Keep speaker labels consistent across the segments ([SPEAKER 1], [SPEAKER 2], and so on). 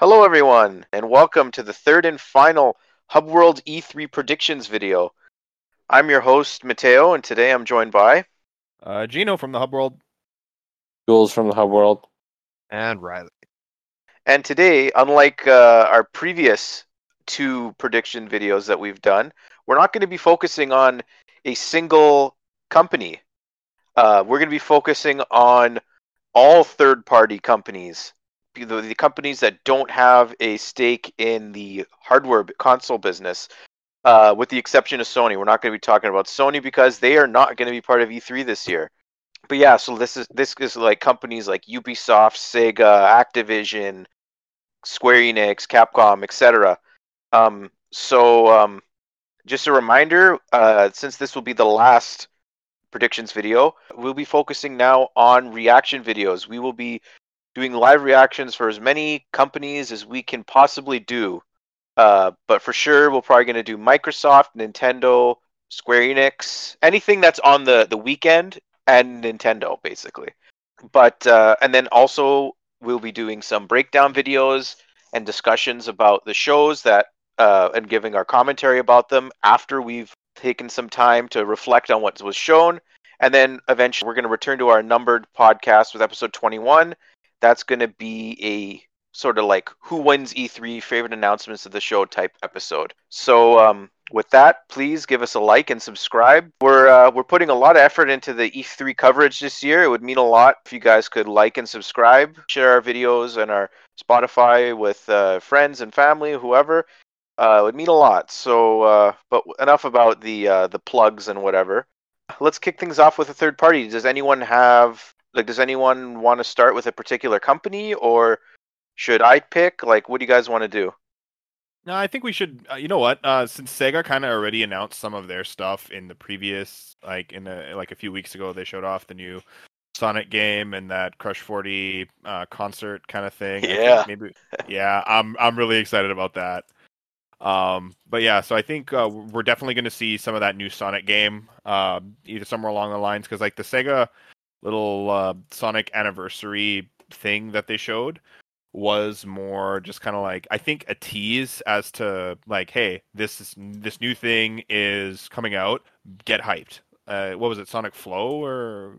[SPEAKER 1] Hello, everyone, and welcome to the third and final HubWorld E3 predictions video. I'm your host, Matteo, and today I'm joined by.
[SPEAKER 2] Uh, Gino from the Hub World.
[SPEAKER 3] Jules from the Hub World.
[SPEAKER 4] And Riley.
[SPEAKER 1] And today, unlike uh, our previous two prediction videos that we've done, we're not going to be focusing on a single company. Uh, we're going to be focusing on all third party companies the, the companies that don't have a stake in the hardware console business, uh, with the exception of Sony. We're not going to be talking about Sony because they are not going to be part of E3 this year. But yeah, so this is this is like companies like Ubisoft, Sega, Activision, Square Enix, Capcom, etc. Um, so um, just a reminder, uh, since this will be the last predictions video, we'll be focusing now on reaction videos. We will be doing live reactions for as many companies as we can possibly do. Uh, but for sure, we're probably going to do Microsoft, Nintendo, Square Enix, anything that's on the the weekend, and Nintendo, basically. But uh, and then also we'll be doing some breakdown videos and discussions about the shows that uh, and giving our commentary about them after we've taken some time to reflect on what was shown. And then eventually, we're going to return to our numbered podcast with episode 21 that's going to be a sort of like who wins E3 favorite announcements of the show type episode. So um, with that, please give us a like and subscribe. We're uh, we're putting a lot of effort into the E3 coverage this year. It would mean a lot if you guys could like and subscribe, share our videos and our Spotify with uh, friends and family, whoever. Uh, it would mean a lot. So, uh, but enough about the uh, the plugs and whatever. Let's kick things off with a third party. Does anyone have like, does anyone want to start with a particular company, or should I pick? Like, what do you guys want to do?
[SPEAKER 2] No, I think we should. Uh, you know what? Uh, since Sega kind of already announced some of their stuff in the previous, like in a, like a few weeks ago, they showed off the new Sonic game and that Crush Forty uh, concert kind of thing.
[SPEAKER 1] Yeah,
[SPEAKER 2] maybe. Yeah, I'm I'm really excited about that. Um, but yeah, so I think uh, we're definitely going to see some of that new Sonic game, uh, either somewhere along the lines, because like the Sega little uh, Sonic anniversary thing that they showed was more just kind of like I think a tease as to like, hey, this is, this new thing is coming out. Get hyped. Uh, what was it, Sonic Flow or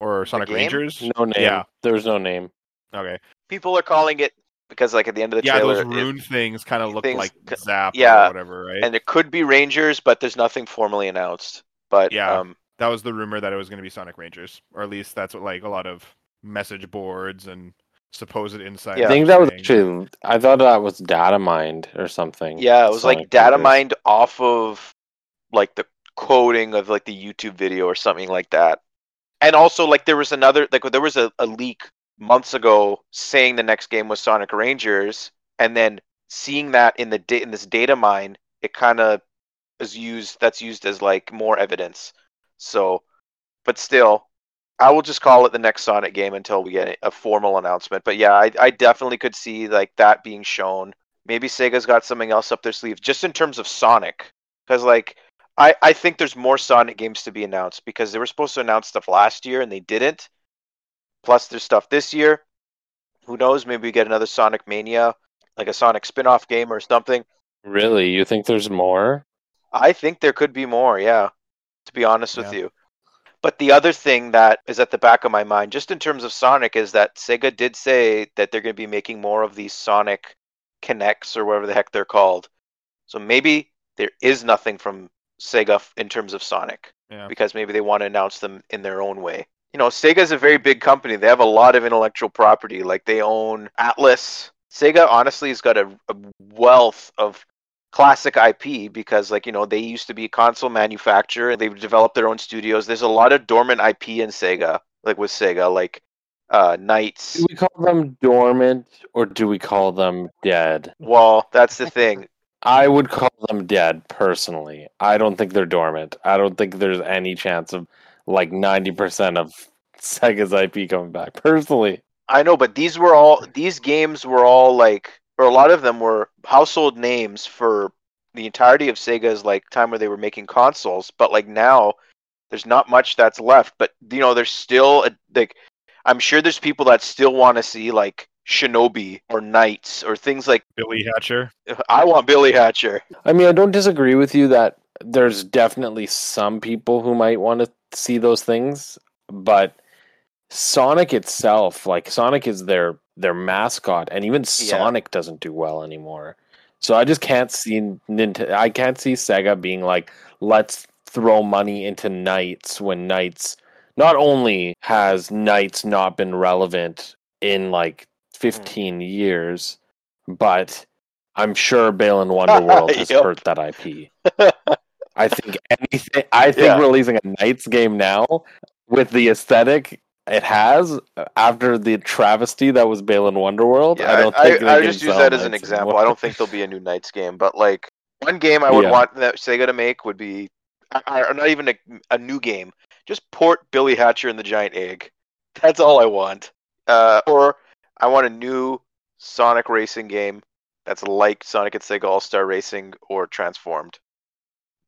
[SPEAKER 2] or Sonic Rangers?
[SPEAKER 3] No name. Yeah, there's no name.
[SPEAKER 2] Okay.
[SPEAKER 1] People are calling it because like at the end of the
[SPEAKER 2] yeah,
[SPEAKER 1] trailer,
[SPEAKER 2] those rune it, things kind of look like Zap
[SPEAKER 1] yeah,
[SPEAKER 2] or whatever, right?
[SPEAKER 1] And it could be Rangers, but there's nothing formally announced. But
[SPEAKER 2] yeah,
[SPEAKER 1] um,
[SPEAKER 2] that was the rumor that it was going to be Sonic Rangers, or at least that's what like a lot of message boards and supposed inside.
[SPEAKER 3] Yeah, I think that was actually. I thought that was data mined or something.
[SPEAKER 1] Yeah, it was Sonic like data Rangers. mined off of like the coding of like the YouTube video or something like that. And also, like there was another like there was a, a leak months ago saying the next game was Sonic Rangers, and then seeing that in the da- in this data mine, it kind of is used. That's used as like more evidence so, but still, I will just call it the next Sonic game until we get a formal announcement. But yeah, I, I definitely could see like that being shown. Maybe Sega's got something else up their sleeve, just in terms of Sonic, because like I I think there's more Sonic games to be announced because they were supposed to announce stuff last year and they didn't. Plus, there's stuff this year. Who knows? Maybe we get another Sonic Mania, like a Sonic spin-off game or something.
[SPEAKER 3] Really? You think there's more?
[SPEAKER 1] I think there could be more. Yeah to be honest yeah. with you. But the other thing that is at the back of my mind, just in terms of Sonic, is that Sega did say that they're going to be making more of these Sonic Connects or whatever the heck they're called. So maybe there is nothing from Sega in terms of Sonic yeah. because maybe they want to announce them in their own way. You know, Sega is a very big company. They have a lot of intellectual property. Like they own Atlus. Sega honestly has got a, a wealth of classic IP because like you know they used to be a console manufacturer they've developed their own studios. There's a lot of dormant IP in Sega like with Sega like uh NiGHTS
[SPEAKER 3] do we call them dormant or do we call them dead?
[SPEAKER 1] Well that's the thing.
[SPEAKER 3] I would call them dead personally. I don't think they're dormant. I don't think there's any chance of like 90% of Sega's IP coming back personally.
[SPEAKER 1] I know but these were all these games were all like or a lot of them were household names for the entirety of Sega's like time where they were making consoles. But like now, there's not much that's left. But you know, there's still a, like I'm sure there's people that still want to see like Shinobi or NiGHTS or things like
[SPEAKER 2] Billy Hatcher.
[SPEAKER 1] I want Billy Hatcher.
[SPEAKER 3] I mean, I don't disagree with you that there's definitely some people who might want to see those things, but Sonic itself, like Sonic is their their mascot, and even Sonic doesn't do well anymore. So I just can't see Nintendo. I can't see Sega being like, let's throw money into NiGHTS when NiGHTS not only has NiGHTS not been relevant in like hmm. 15 years, but I'm sure Balan Wonderworld has
[SPEAKER 1] Yep.
[SPEAKER 3] hurt that IP. I think anything. I think
[SPEAKER 1] Yeah.
[SPEAKER 3] releasing a NiGHTS game now with the aesthetic it has after the travesty that was Balan Wonderworld.
[SPEAKER 1] Yeah,
[SPEAKER 3] I don't
[SPEAKER 1] I,
[SPEAKER 3] think
[SPEAKER 1] I, I just use that as an example.
[SPEAKER 3] anymore.
[SPEAKER 1] I don't think there'll be a new NiGHTS game, but like one game I would
[SPEAKER 3] Yeah.
[SPEAKER 1] want that Sega to make would be, or not even a, a new game, just port Billy Hatcher and the Giant Egg. That's all I want. Uh, or I want a new Sonic racing game that's like Sonic and Sega All Star Racing or Transformed.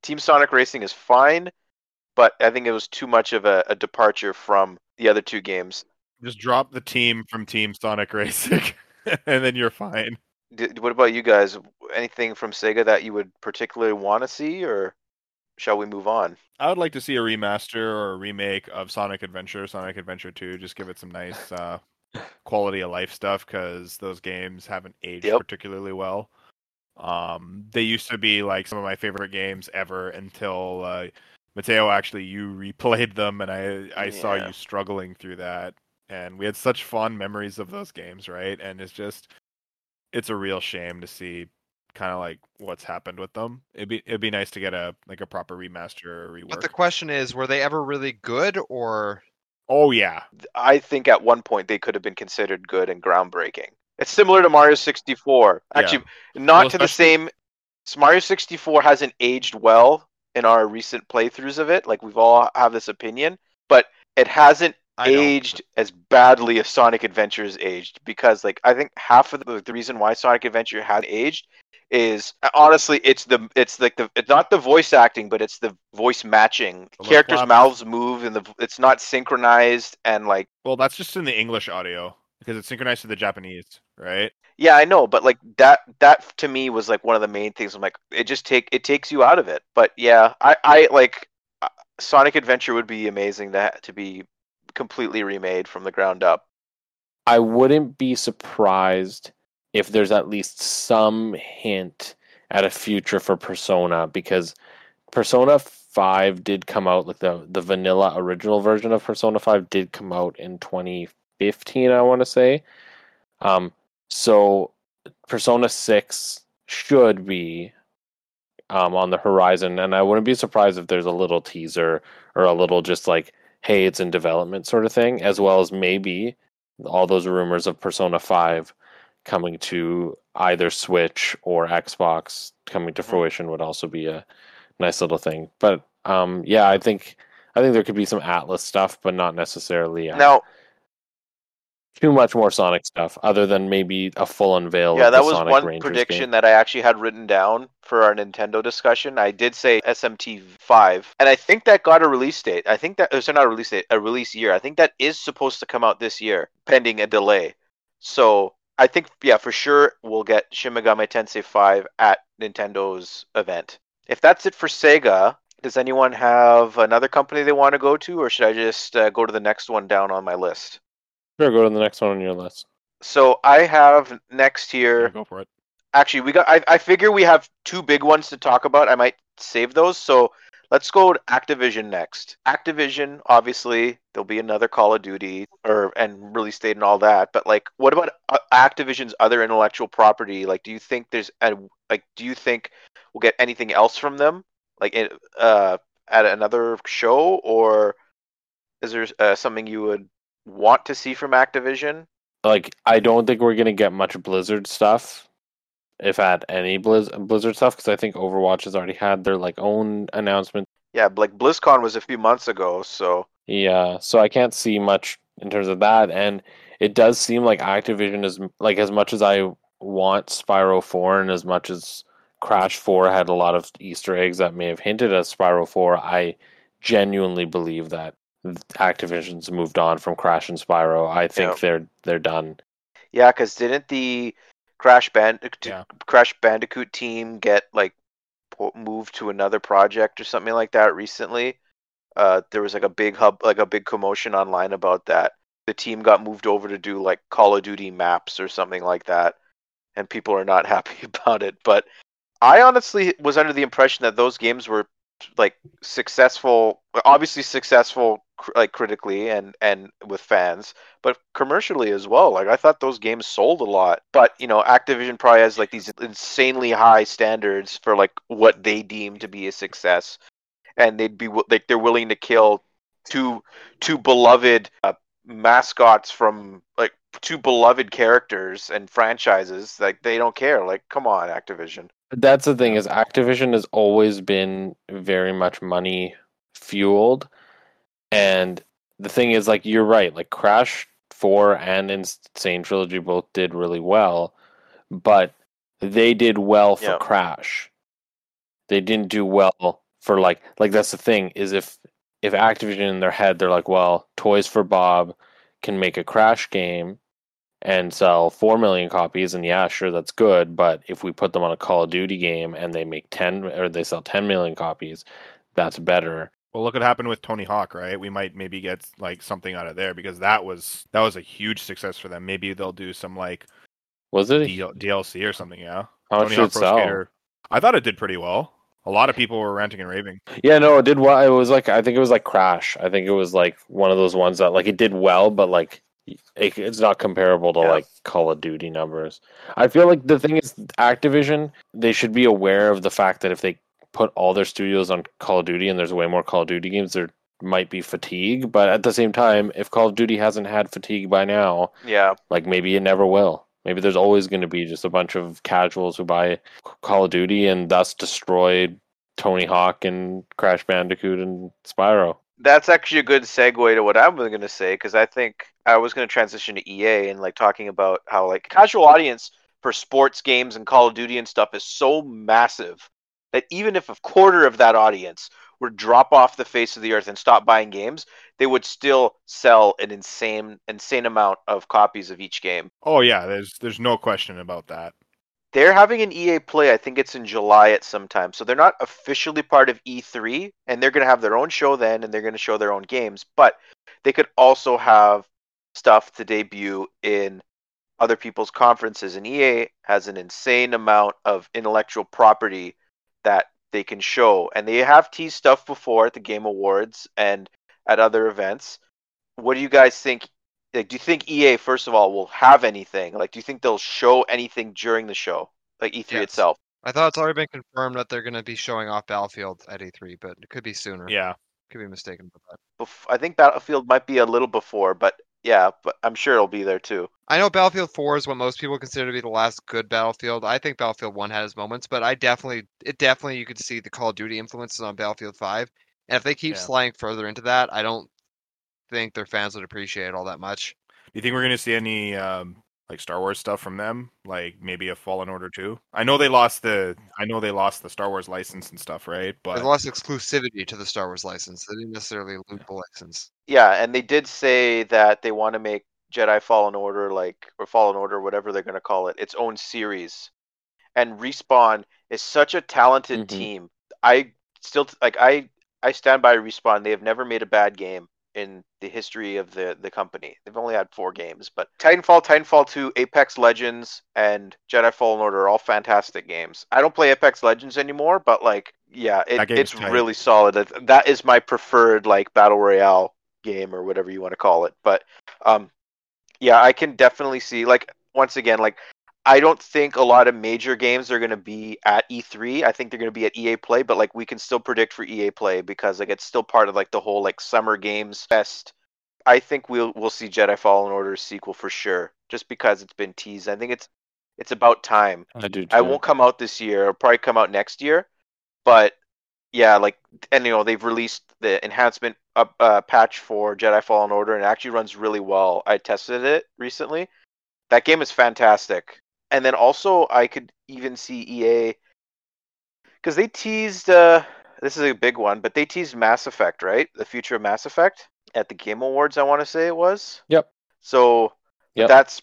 [SPEAKER 1] Team Sonic Racing is fine, but I think it was too much of a, a departure from the other two games.
[SPEAKER 2] Just drop the team from Team Sonic Racing, and then you're fine.
[SPEAKER 1] D- what about you guys? Anything from Sega that you would particularly want to see, or shall we move on?
[SPEAKER 2] I would like to see a remaster or a remake of Sonic Adventure, Sonic Adventure 2. Just give it some nice uh, quality of life stuff because those games haven't aged
[SPEAKER 1] Yep.
[SPEAKER 2] particularly well. Um, they used to be like some of my favorite games ever until uh, Matteo actually you replayed them, and I I saw you struggling through that, and we had such fond memories of those games, right? And it's just it's a real shame to see kind of like what's happened with them. It'd be it'd be nice to get a like a proper remaster or rework.
[SPEAKER 4] But the question is, were they ever really good or
[SPEAKER 2] Oh yeah,
[SPEAKER 1] I think at one point they could have been considered good and groundbreaking. It's similar to Mario 64.
[SPEAKER 2] Yeah.
[SPEAKER 1] Actually, not
[SPEAKER 2] Well,
[SPEAKER 1] to the same. Mario 64 hasn't aged well in our recent playthroughs of it. Like we've all have this opinion, but it hasn't
[SPEAKER 4] I don't.
[SPEAKER 1] aged as badly as Sonic Adventures aged because like I think half of the, the reason why Sonic Adventure had aged is uh, honestly it's the it's like the it's not the voice acting but it's the voice matching
[SPEAKER 2] The
[SPEAKER 1] characters mouths move and the it's not synchronized and like
[SPEAKER 2] well that's just in the English audio because it's synchronized to the Japanese, right?
[SPEAKER 1] Yeah I know but like that that to me was like one of the main things. I'm like it just take it takes you out of it. But yeah I I like uh, Sonic Adventure would be amazing to to be completely remade from the ground up.
[SPEAKER 3] I wouldn't be surprised if there's at least some hint at a future for Persona because Persona 5 did come out like the the vanilla original version of Persona 5 did come out in 2015 I want to say. Um so Persona 6 should be um on the horizon and I wouldn't be surprised if there's a little teaser or a little just like hey it's in development sort of thing as well as maybe all those rumors of Persona 5 coming to either Switch or Xbox coming to
[SPEAKER 1] Mhm.
[SPEAKER 3] fruition would also be a nice little thing. But um yeah, I think I think there could be some Atlus stuff, but not necessarily uh,
[SPEAKER 1] now
[SPEAKER 3] too much more Sonic stuff other than maybe a full unveil
[SPEAKER 1] Yeah, that was
[SPEAKER 3] Sonic
[SPEAKER 1] one
[SPEAKER 3] Rangers
[SPEAKER 1] prediction
[SPEAKER 3] game.
[SPEAKER 1] that I actually had written down for our Nintendo discussion. I did say SMT five, and I think that got a release date. I think that sorry, not a release date, a release year. I think that is supposed to come out this year, pending a delay. So I think yeah, for sure we'll get Shin Megami Tensei five at Nintendo's event. If that's it for Sega, does anyone have another company they want to go to, or should I just uh, go to the next one down on my list?
[SPEAKER 3] Sure, go to the next one on your list.
[SPEAKER 1] So I have next here.
[SPEAKER 2] Yeah, go for it.
[SPEAKER 1] Actually, we got. I, I figure we have two big ones to talk about. I might save those. So let's go to Activision next. Activision, obviously, there'll be another Call of Duty or and release date and all that. But like, what about uh, Activision's other intellectual property? Like, do you think there's a, like, do you think we'll get anything else from them? Like, in, uh, at another show, or is there uh, something you would want to see from Activision?
[SPEAKER 3] Like I don't think we're gonna get much Blizzard stuff, if at any Blizz- Blizzard stuff, because I think Overwatch has already had their like own announcement.
[SPEAKER 1] Yeah, like BlizzCon was a few months ago, so.
[SPEAKER 3] Yeah, so I can't see much in terms of that, and it does seem like Activision is like as much as I want Spyro Four, and as much as Crash Four had a lot of Easter eggs that may have hinted at Spyro Four, I genuinely believe that Activision's moved on from Crash and Spyro. I think
[SPEAKER 1] Yeah.
[SPEAKER 3] they're they're done.
[SPEAKER 1] Yeah, because didn't the Crash Band
[SPEAKER 2] Yeah.
[SPEAKER 1] Crash Bandicoot team get like moved to another project or something like that recently? Uh, there was like a big hub, like a big commotion online about that. The team got moved over to do like Call of Duty maps or something like that, and people are not happy about it. But I honestly was under the impression that those games were like successful, obviously successful, like critically and and with fans, but commercially as well. Like I thought those games sold a lot, but you know, Activision probably has like these insanely high standards for like what they deem to be a success, and they'd be like they're willing to kill two two beloved uh, mascots from like two beloved characters and franchises. Like they don't care. Like come on, Activision.
[SPEAKER 3] That's the thing is Activision has always been very much money fueled, and the thing is like you're right. Like Crash Four and Insane Trilogy both did really well, but they did well for
[SPEAKER 1] Yeah.
[SPEAKER 3] Crash. They didn't do well for like like that's the thing is if if Activision in their head they're like, well, Toys for Bob can make a Crash game and sell 4 million copies and yeah sure that's good but if we put them on a call of duty game and they make 10 or they sell 10 million copies that's better
[SPEAKER 2] Well, look what happened with Tony Hawk, right? We might maybe get like something out of there because that was that was a huge success for them. Maybe they'll do some like
[SPEAKER 3] was it
[SPEAKER 2] DL- DLC or something. Yeah,
[SPEAKER 3] how much
[SPEAKER 2] Tony
[SPEAKER 3] did
[SPEAKER 2] Hawk
[SPEAKER 3] it
[SPEAKER 2] Pro Skater. I thought it did pretty well. A lot of people were ranting and raving.
[SPEAKER 3] yeah no it did well it was like i think it was like crash i think it was like one of those ones that like it did well but like it, it's not comparable to
[SPEAKER 1] Yeah.
[SPEAKER 3] like call of duty numbers i feel like the thing is activision they should be aware of the fact that if they put all their studios on call of duty and there's way more call of duty games there might be fatigue but at the same time if call of duty hasn't had fatigue by now
[SPEAKER 1] Yeah,
[SPEAKER 3] like maybe it never will. Maybe there's always going to be just a bunch of casuals who buy call of duty and thus destroy tony hawk and crash bandicoot and spyro.
[SPEAKER 1] That's actually a good segue to what I'm going to say because I think I was going to transition to EA and like talking about how like casual audience for sports games and Call of Duty and stuff is so massive that even if a quarter of that audience were to drop off the face of the earth and stop buying games, they would still sell an insane insane amount of copies of each game.
[SPEAKER 2] Oh yeah, there's there's no question about that.
[SPEAKER 1] They're having an EA Play. I think it's in July at some time. So they're not officially part of E3, and they're going to have their own show then, and they're going to show their own games. But they could also have stuff to debut in other people's conferences. And EA has an insane amount of intellectual property that they can show, and they have teased stuff before at the Game Awards and at other events. What do you guys think like do you think EA first of all will have anything? Like do you think they'll show anything during the show? Like E3
[SPEAKER 4] Yes.
[SPEAKER 1] itself?
[SPEAKER 4] I thought it's already been confirmed that they're going to be showing off Battlefield at E3, but it could be sooner.
[SPEAKER 2] Yeah,
[SPEAKER 4] Could be mistaken about that.
[SPEAKER 1] Bef- I think Battlefield might be a little before, but yeah, but I'm sure it'll be there too.
[SPEAKER 4] I know Battlefield 4 is what most people consider to be the last good Battlefield. I think Battlefield 1 had its moments, but I definitely, it definitely, you could see the Call of Duty influences on Battlefield 5. And if they keep
[SPEAKER 2] Yeah.
[SPEAKER 4] sliding further into that, I don't think their fans would appreciate it all that much.
[SPEAKER 2] Do you think we're gonna see any um, like Star Wars stuff from them? Like maybe a Fallen Order too? I know they lost the I know they lost the Star Wars license and stuff, right?
[SPEAKER 4] But they
[SPEAKER 2] But
[SPEAKER 4] lost exclusivity to the Star Wars license. They didn't necessarily lose the license.
[SPEAKER 1] Yeah, and they did say that they want to make Jedi Fallen Order like or Fallen Order whatever they're going to call it its own series. And Respawn is such a talented
[SPEAKER 3] Mhm.
[SPEAKER 1] team. I still like I I stand by Respawn. They have never made a bad game in the history of the the company. They've only had 4 games, but Titanfall, Titanfall 2, Apex Legends and Jedi Fallen Order are all fantastic games. I don't play Apex Legends anymore, but like yeah, it, it's
[SPEAKER 2] tight.
[SPEAKER 1] really solid. That- That is my preferred like battle royale game or whatever you want to call it. But um, yeah, I can definitely see like once again like I don't think a lot of major games are going to be at E3. I think they're going to be at EA Play, but like we can still predict for EA Play because like it's still part of like the whole like Summer Games Fest. I think we'll we'll see Jedi Fallen Order sequel for sure, just because it's been teased. I think it's it's about time.
[SPEAKER 3] i do
[SPEAKER 1] I won't come out this year. It'll probably come out next year. But yeah, like and you know they've released the enhancement up uh, patch for Jedi Fallen Order and it actually runs really well. I tested it recently. That game is fantastic. And then also I could even see EA because they teased. Uh, this is a big one, but they teased Mass Effect, right? The future of Mass Effect at the Game Awards. I want to say it was.
[SPEAKER 3] Yep.
[SPEAKER 1] So
[SPEAKER 3] Yep.
[SPEAKER 1] that's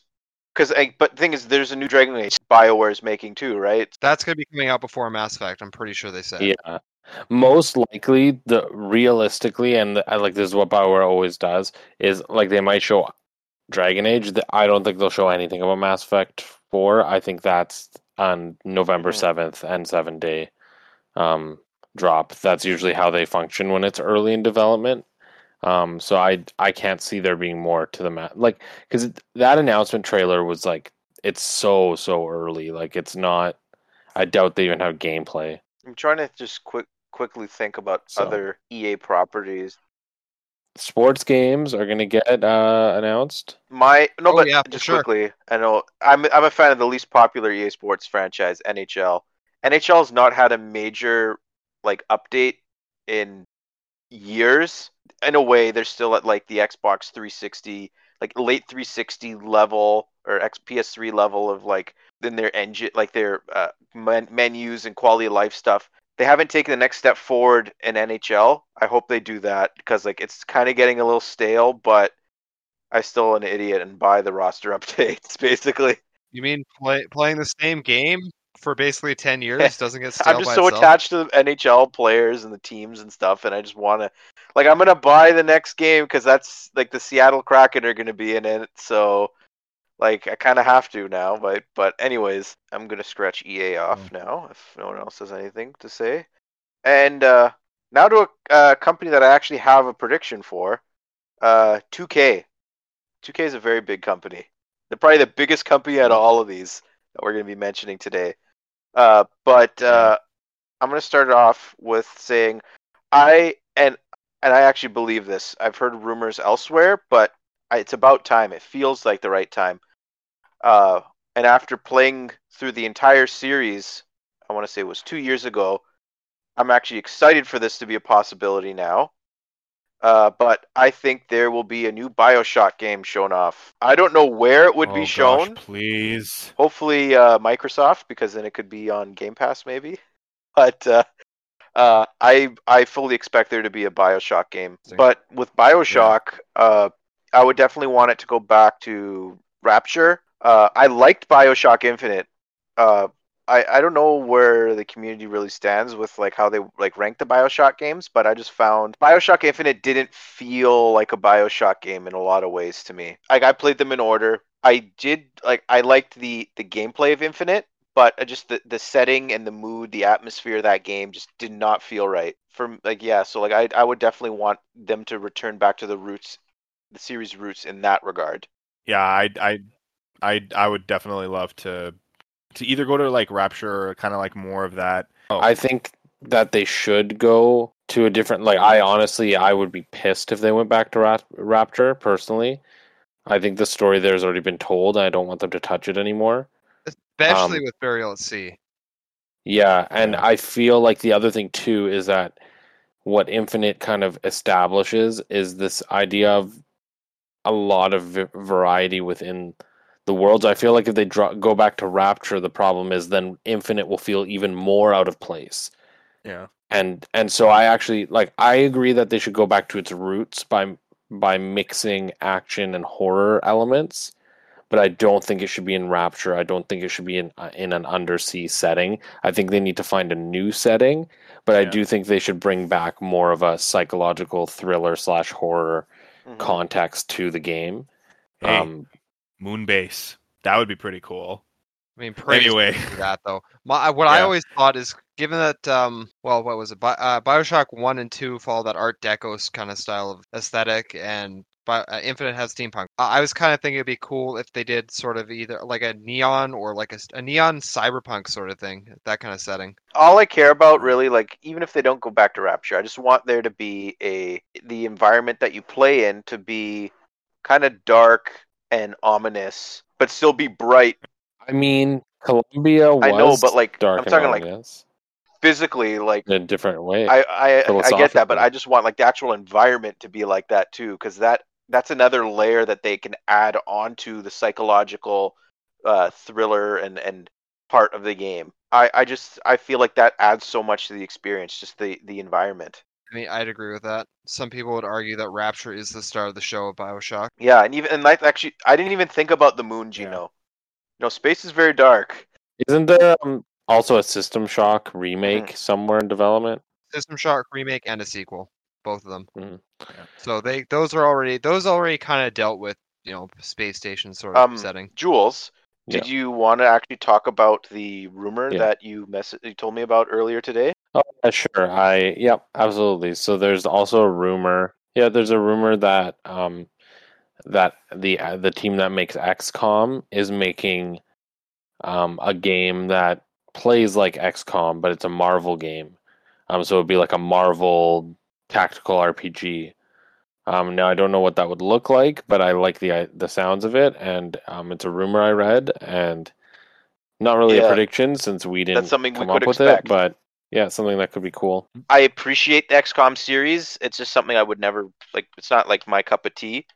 [SPEAKER 1] because but the thing is, there's a new Dragon Age Bioware is making too, right?
[SPEAKER 4] That's gonna be coming out before Mass Effect. I'm pretty sure they said.
[SPEAKER 3] Yeah. Most likely, the realistically, and I like this is what Bioware always does, is like they might show Dragon Age. th- I don't think they'll show anything about Mass Effect Four. I think that's on November
[SPEAKER 1] Mhm.
[SPEAKER 3] seventh and seven day um, drop. That's usually how they function when it's early in development. Um, so I I can't see there being more to the map, like because that announcement trailer was like it's so so early. Like it's not. I doubt they even have gameplay.
[SPEAKER 1] I'm trying to just quick quickly think about
[SPEAKER 3] So-
[SPEAKER 1] other EA properties.
[SPEAKER 3] Sports games are going to get uh, announced.
[SPEAKER 1] My no,
[SPEAKER 4] Oh,
[SPEAKER 1] but
[SPEAKER 4] yeah,
[SPEAKER 1] just
[SPEAKER 4] sure.
[SPEAKER 1] quickly, I know I'm I'm a fan of the least popular EA Sports franchise, NHL. NHL has not had a major like update in years. In a way, they're still at like the Xbox 360, like late 360 level or X PS3 level of like in their engine, like their uh, men- menus and quality of life stuff. They haven't taken the next step forward in NHL. I hope they do that because like it's kind of getting a little stale, but I still an idiot and buy the roster updates basically.
[SPEAKER 4] You mean play, playing the same game for basically ten years doesn't get stale
[SPEAKER 1] I'm just so
[SPEAKER 4] itself?
[SPEAKER 1] attached to the NHL players and the teams and stuff, and I just want to, like, I'm gonna buy the next game because that's like the Seattle Kraken are gonna be in it, so like I kind of have to now. But but anyways, I'm gonna scratch EA off now if no one else has anything to say. And uh, now to a uh, company that I actually have a prediction for, uh, 2K. 2K is a very big company. They're probably the biggest company out of all of these that we're going to be mentioning today. Uh, but uh, I'm going to start it off with saying I and and I actually believe this. I've heard rumors elsewhere, but it's about time. It feels like the right time. Uh, and after playing through the entire series, I want to say it was two years ago. I'm actually excited for this to be a possibility now. Uh, but I think there will be a new Bioshock game shown off. I don't know where it would
[SPEAKER 2] Oh,
[SPEAKER 1] be
[SPEAKER 2] gosh,
[SPEAKER 1] shown.
[SPEAKER 2] please.
[SPEAKER 1] Hopefully, uh, Microsoft, because then it could be on Game Pass, maybe. But uh, uh, I I fully expect there to be a Bioshock game. But with Bioshock, uh, I would definitely want it to go back to Rapture. Uh, I liked Bioshock Infinite. Uh, I I don't know where the community really stands with like how they like rank the Bioshock games, but I just found Bioshock Infinite didn't feel like a Bioshock game in a lot of ways to me. Like I played them in order. I did like I liked the the gameplay of Infinite, but just the the setting and the mood, the atmosphere of that game just did not feel right. For like yeah, so like I I would definitely want them to return back to the roots, the series roots in that regard.
[SPEAKER 2] Yeah, I, I, I, I would definitely love to, to either go to like Rapture or kind of like more of that. Oh,
[SPEAKER 3] I think that they should go to a different. Like, I honestly, I would be pissed if they went back to Rap- Rapture. Personally, I think the story there has already been told. And I don't want them to touch it anymore.
[SPEAKER 4] Especially
[SPEAKER 3] Um,
[SPEAKER 4] with Burial at Sea.
[SPEAKER 3] Yeah, and I feel like the other thing too is that what Infinite kind of establishes is this idea of a lot of v- variety within the worlds. I feel like if they dro- go back to Rapture, the problem is then Infinite will feel even more out of place.
[SPEAKER 2] yeah,
[SPEAKER 3] And and so I actually like I agree that they should go back to its roots by by mixing action and horror elements. But I don't think it should be in Rapture. I don't think it should be in uh, in an undersea setting. I think they need to find a new setting. But I do think they should bring back more of a psychological thriller slash horror
[SPEAKER 1] Mhm.
[SPEAKER 3] context to the game.
[SPEAKER 2] hey,
[SPEAKER 3] Um,
[SPEAKER 2] Moonbase. That would be pretty cool.
[SPEAKER 4] I mean, praise
[SPEAKER 2] Anyway.
[SPEAKER 4] that though. My what I always thought is, given that, um, well, what was it? Bi- uh, Bioshock One and Two follow that Art Deco kind of style of aesthetic, and Bi- uh, Infinite has steampunk. I I was kind of thinking it'd be cool if they did sort of either like a neon or like a neon cyberpunk sort of thing, that kind of setting.
[SPEAKER 1] all I care about really, like even if they don't go back to Rapture, I just want there to be a the environment that you play in to be kind of dark and ominous, but still be bright
[SPEAKER 3] I mean, Columbia was
[SPEAKER 1] I know, but, like,
[SPEAKER 3] dark
[SPEAKER 1] I'm talking, like, physically. Like
[SPEAKER 3] in a different way.
[SPEAKER 1] I I, I get that, but I just want like the actual environment to be like that too, because that that's another layer that they can add onto the psychological uh, thriller and and part of the game. I I just I feel like that adds so much to the experience, just the the environment.
[SPEAKER 4] I mean, I'd agree with that. Some people would argue that Rapture is the star of the show of Bioshock.
[SPEAKER 1] Yeah, and even and like actually, I didn't even think about the moon,
[SPEAKER 2] Yeah.
[SPEAKER 1] Gino. No, space is very dark.
[SPEAKER 3] Isn't there um, also a System Shock remake somewhere in development?
[SPEAKER 4] System Shock remake and a sequel, both of them.
[SPEAKER 3] Mhm.
[SPEAKER 4] So they those are already those already kind of dealt with you know space station sort of
[SPEAKER 1] Um,
[SPEAKER 4] setting.
[SPEAKER 1] Jules, did you want to actually talk about the rumor
[SPEAKER 3] Yeah.
[SPEAKER 1] that you mess- you told me about earlier today?
[SPEAKER 3] Oh, yeah, sure. I yep, absolutely. So there's also a rumor. Yeah, there's a rumor that um that the uh, the team that makes XCOM is making um a game that plays like XCOM, but it's a Marvel game. Um, so it'd be like a Marvel tactical RPG. Um, now I don't know what that would look like, but I like the i- the sounds of it, and um, it's a rumor I read, and not really
[SPEAKER 1] Yeah.
[SPEAKER 3] a prediction since we didn't
[SPEAKER 1] something we
[SPEAKER 3] come
[SPEAKER 1] could
[SPEAKER 3] up with
[SPEAKER 1] expect.
[SPEAKER 3] it, but yeah, something that could be cool.
[SPEAKER 1] I appreciate the XCOM series. It's just something I would never like. It's not like my cup of tea.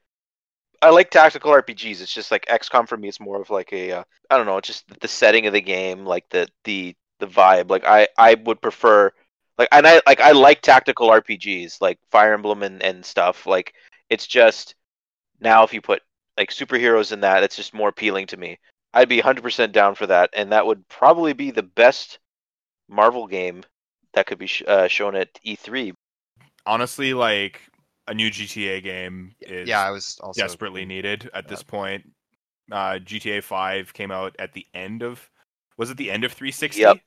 [SPEAKER 1] I like tactical RPGs. It's just like XCOM for me. It's more of like a uh, I don't know, just the setting of the game, like the the the vibe. Like I I would prefer like and I like I like tactical RPGs like Fire Emblem and and stuff. Like it's just now if you put like superheroes in that, it's just more appealing to me. I'd be 100% down for that, and that would probably be the best Marvel game that could be sh- uh, shown at E3.
[SPEAKER 2] Honestly, like a new GTA game is
[SPEAKER 4] Yeah, I was also
[SPEAKER 2] desperately needed at this point. Uh, GTA 5 came out at the end of was it the end of 360?
[SPEAKER 1] Yep.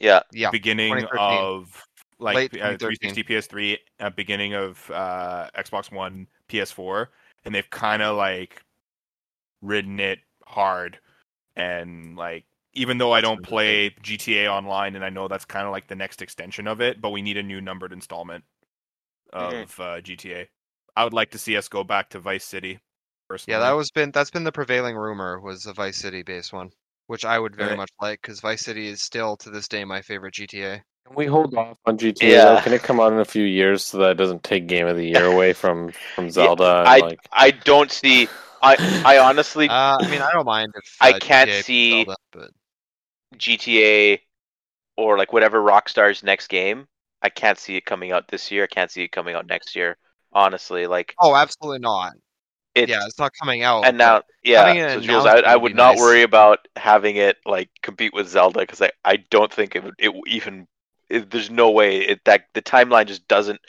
[SPEAKER 1] Yeah,
[SPEAKER 4] Yeah,
[SPEAKER 2] beginning of like
[SPEAKER 4] Late
[SPEAKER 2] uh, 360 PS3, uh, beginning of uh, Xbox One, PS4, and they've kind of like ridden it hard. And like, even though I don't play GTA Online, and I know that's kind of like the next extension of it, but we need a new numbered installment of
[SPEAKER 1] Mhm.
[SPEAKER 2] uh, GTA. I would like to see us go back to Vice City. Personally.
[SPEAKER 4] yeah, that was been that's been the prevailing rumor was a Vice City based one, which I would very
[SPEAKER 2] Right.
[SPEAKER 4] much like because Vice City is still to this day my favorite GTA.
[SPEAKER 3] Can we hold off on GTA?
[SPEAKER 1] Yeah.
[SPEAKER 3] though? Can it come out in a few years so that it doesn't take Game of the Year away from from Zelda? and,
[SPEAKER 1] I
[SPEAKER 3] like,
[SPEAKER 1] I don't see. I I honestly
[SPEAKER 4] Uh, I mean, I don't mind if
[SPEAKER 1] I
[SPEAKER 4] uh,
[SPEAKER 1] can't
[SPEAKER 4] GTA
[SPEAKER 1] see-
[SPEAKER 4] Zelda, but
[SPEAKER 1] GTA or like whatever Rockstar's next game. I can't see it coming out this year. I can't see it coming out next year. Honestly, like
[SPEAKER 4] oh, absolutely not.
[SPEAKER 1] it.
[SPEAKER 4] yeah, it's not coming out.
[SPEAKER 1] and now, yeah. So Jules, I, I
[SPEAKER 4] would
[SPEAKER 1] would not
[SPEAKER 4] nice.
[SPEAKER 1] worry about having it like compete with Zelda because I, I don't think it would it even. It, there's no way it that the timeline just doesn't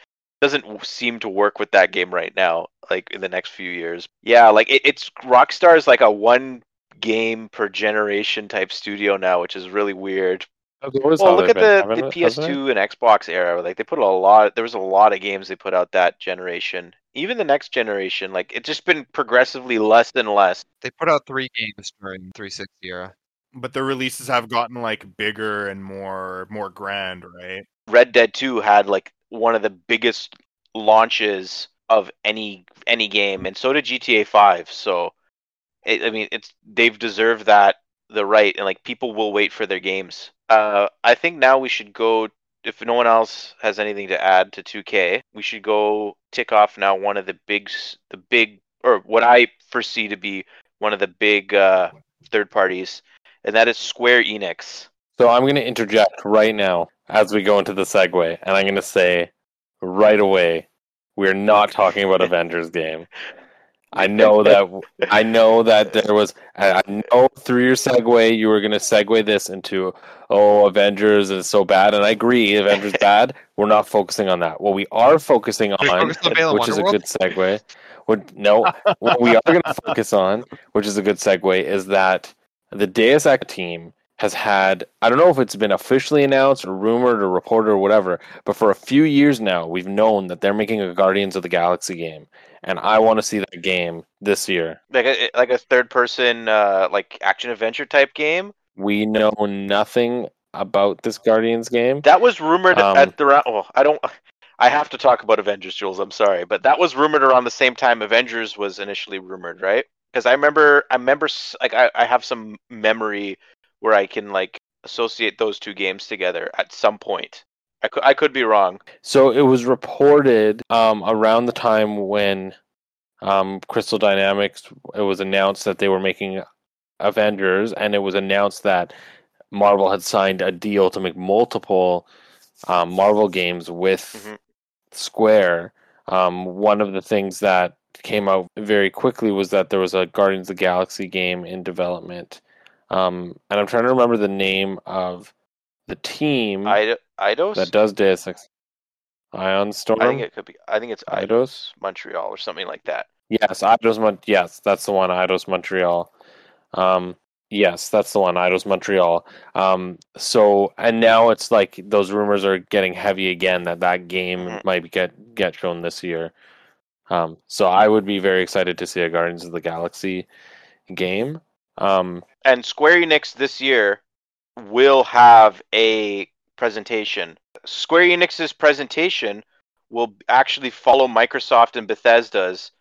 [SPEAKER 1] doesn't seem to work with that game right now. Like in the next few years, yeah. Like it, it's Rockstar is like a one game per generation type studio now, which is really weird.
[SPEAKER 3] That's
[SPEAKER 1] Well,
[SPEAKER 3] how
[SPEAKER 1] look at the, the
[SPEAKER 3] haven't it- it?
[SPEAKER 1] PS2 and Xbox era. Like they put a lot. There was a lot of games they put out that generation. Even the next generation, like it's just been progressively less and less.
[SPEAKER 4] they put out three games during 360 era.
[SPEAKER 2] but the releases have gotten like bigger and more more grand, right?
[SPEAKER 1] Red Dead 2 had like one of the biggest launches of any any game, and so did GTA 5. So, it, I mean, it's they've deserved that the right, and like people will wait for their games. Uh, I think now we should go. If no one else has anything to add to 2K, we should go tick off now one of the big, the big, or what I foresee to be one of the big uh, third parties, and that is Square Enix.
[SPEAKER 3] So I'm going to interject right now as we go into the segue, and I'm going to say right away, we're not talking about Avengers game. I know that I know that there was. I know through your segue you were going to segue this into oh Avengers is so bad, and I agree Avengers bad. We're not focusing on that. What we are focusing on,
[SPEAKER 4] on
[SPEAKER 3] which is a good segue. What, no, what we are going to focus on, which is a good segue, is that the Deus Ex team has had I don't know if it's been officially announced or rumored or reported or whatever, but for a few years now we've known that they're making a Guardians of the Galaxy game, and I want to see that game this year.
[SPEAKER 1] like a like a third person uh like action adventure type game
[SPEAKER 3] We know nothing about this Guardians game.
[SPEAKER 1] that was rumored
[SPEAKER 3] Um,
[SPEAKER 1] at the round oh i don't i have to talk about avengers jules i'm sorry but that was rumored around the same time avengers was initially rumored right because i remember i remember like I, I have some memory where i can like associate those two games together at some point i could i could be wrong
[SPEAKER 3] So it was reported um, around the time when um, Crystal Dynamics it was announced that they were making Avengers, and it was announced that Marvel had signed a deal to make multiple um, Marvel games with
[SPEAKER 1] Mhm.
[SPEAKER 3] Square. Um, one of the things that came out very quickly was that there was a Guardians of the Galaxy game in development Um, and I'm trying to remember the name of the team
[SPEAKER 1] Ido- Eidos.
[SPEAKER 3] that does Deus Ex. Ion Storm.
[SPEAKER 1] I think it could be. I think it's
[SPEAKER 3] Idos,
[SPEAKER 1] Eidos Montreal or something like that.
[SPEAKER 3] Yes, Eidos Mon- yes, that's the one, Eidos Montreal. Um yes, that's the one, Eidos Montreal. Um so and now it's like those rumors are getting heavy again that that game
[SPEAKER 1] Mhm.
[SPEAKER 3] might get get shown this year. Um so I would be very excited to see a Guardians of the Galaxy game. Um
[SPEAKER 1] And Square Enix this year will have a presentation. Square Enix's presentation will actually follow Microsoft and Bethesda's.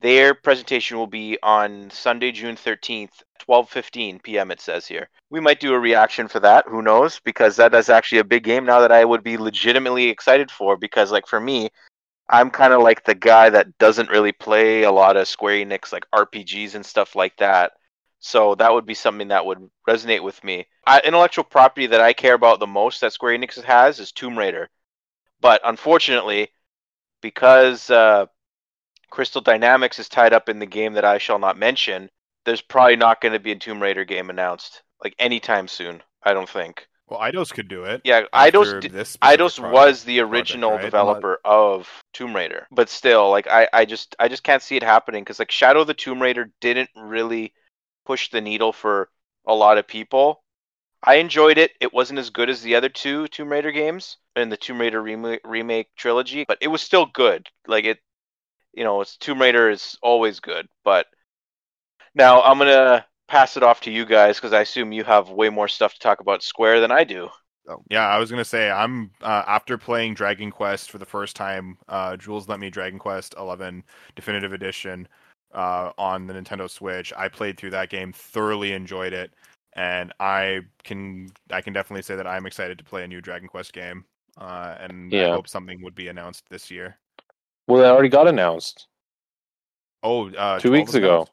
[SPEAKER 1] Their presentation will be on Sunday, June 13th, 12:15 p.m. it says here. We might do a reaction for that, who knows, because that is actually a big game now that I would be legitimately excited for because like for me, I'm kind of like the guy that doesn't really play a lot of Square Enix like RPGs and stuff like that. So that would be something that would resonate with me. I, intellectual property that I care about the most that Square Enix has is Tomb Raider. But unfortunately, because uh, Crystal Dynamics is tied up in the game that I shall not mention, there's probably not going to be a Tomb Raider game announced like anytime soon. I don't think.
[SPEAKER 2] Well, Eidos could do it.
[SPEAKER 1] Yeah, Eidos. Did,
[SPEAKER 2] this specific
[SPEAKER 1] Eidos
[SPEAKER 2] project-
[SPEAKER 1] was the original
[SPEAKER 2] right?
[SPEAKER 1] developer of Tomb Raider, but still, like I, I just, I just can't see it happening because like Shadow of the Tomb Raider didn't really push the needle for a lot of people. I enjoyed it. It wasn't as good as the other two Tomb Raider games in the Tomb Raider remake, remake trilogy, but it was still good. Like it, you know, it's Tomb Raider is always good. But now I'm gonna pass it off to you guys because I assume you have way more stuff to talk about Square than I do.
[SPEAKER 2] Yeah, I was gonna say I'm uh, after playing Dragon Quest for the first time. Uh, Jules let me Dragon Quest 11 Definitive Edition uh, on the Nintendo Switch. I played through that game, thoroughly enjoyed it, and I can I can definitely say that I'm excited to play a new Dragon Quest game. Uh, and I hope something would be announced this year.
[SPEAKER 3] well it already got announced
[SPEAKER 2] Oh, uh,
[SPEAKER 3] 2 weeks ago.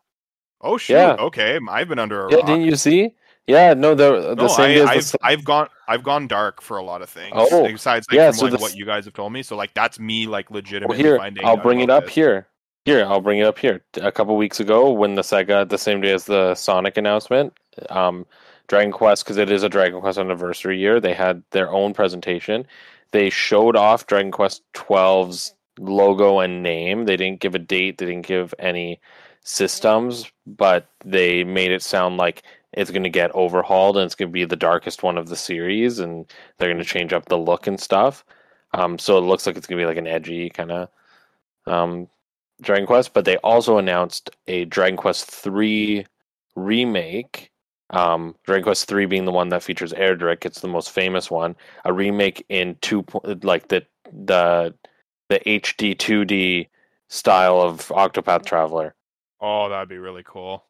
[SPEAKER 2] Oh shoot!
[SPEAKER 3] Yeah.
[SPEAKER 2] Okay, I've been under a
[SPEAKER 3] Yeah,
[SPEAKER 2] rock.
[SPEAKER 3] didn't you see? Yeah, no, the the
[SPEAKER 2] no,
[SPEAKER 3] same
[SPEAKER 2] I,
[SPEAKER 3] the
[SPEAKER 2] I've gone I've gone dark for a lot of things.
[SPEAKER 3] Oh,
[SPEAKER 2] besides like
[SPEAKER 3] yeah,
[SPEAKER 2] from
[SPEAKER 3] so
[SPEAKER 2] like
[SPEAKER 3] the
[SPEAKER 2] what you guys have told me. So like that's me like
[SPEAKER 3] Well,
[SPEAKER 2] legitimately
[SPEAKER 3] here,
[SPEAKER 2] finding.
[SPEAKER 3] I'll bring it up
[SPEAKER 2] this.
[SPEAKER 3] here. Here, I'll bring it up here. A couple weeks ago, when the Sega, the same day as the Sonic announcement, um, Dragon Quest, because it is a Dragon Quest anniversary year, they had their own presentation. They showed off Dragon Quest 12's logo and name. They didn't give a date. They didn't give any systems, but they made it sound like it's going to get overhauled and it's going to be the darkest one of the series, and they're going to change up the look and stuff. Um, so it looks like it's going to be like an edgy kind of um, Dragon Quest, but they also announced a Dragon Quest three remake. Um, Dragon Quest three being the one that features Erdrick, it's the most famous one. A remake in two, like the the the HD two D style of Octopath Traveler.
[SPEAKER 2] Oh, that'd be really cool.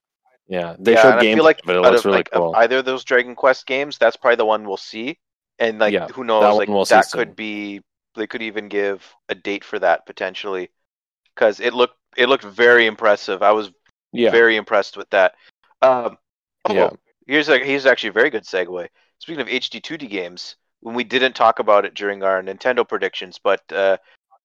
[SPEAKER 3] Yeah, they
[SPEAKER 1] yeah,
[SPEAKER 3] showed
[SPEAKER 1] and I feel like
[SPEAKER 3] of it. It looks
[SPEAKER 1] of,
[SPEAKER 3] really
[SPEAKER 1] like,
[SPEAKER 3] cool.
[SPEAKER 1] either of those Dragon Quest games, that's probably the one we'll see. And like,
[SPEAKER 3] Yeah,
[SPEAKER 1] who knows?
[SPEAKER 3] one
[SPEAKER 1] Like
[SPEAKER 3] we'll see
[SPEAKER 1] that
[SPEAKER 3] soon.
[SPEAKER 1] could be. They could even give a date for that potentially, because it looked it looked very impressive. I was
[SPEAKER 3] yeah,
[SPEAKER 1] very impressed with that. Um, oh,
[SPEAKER 3] Yeah.
[SPEAKER 1] here's a here's actually a very good segue. Speaking of HD 2D games, when we didn't talk about it during our Nintendo predictions, but uh,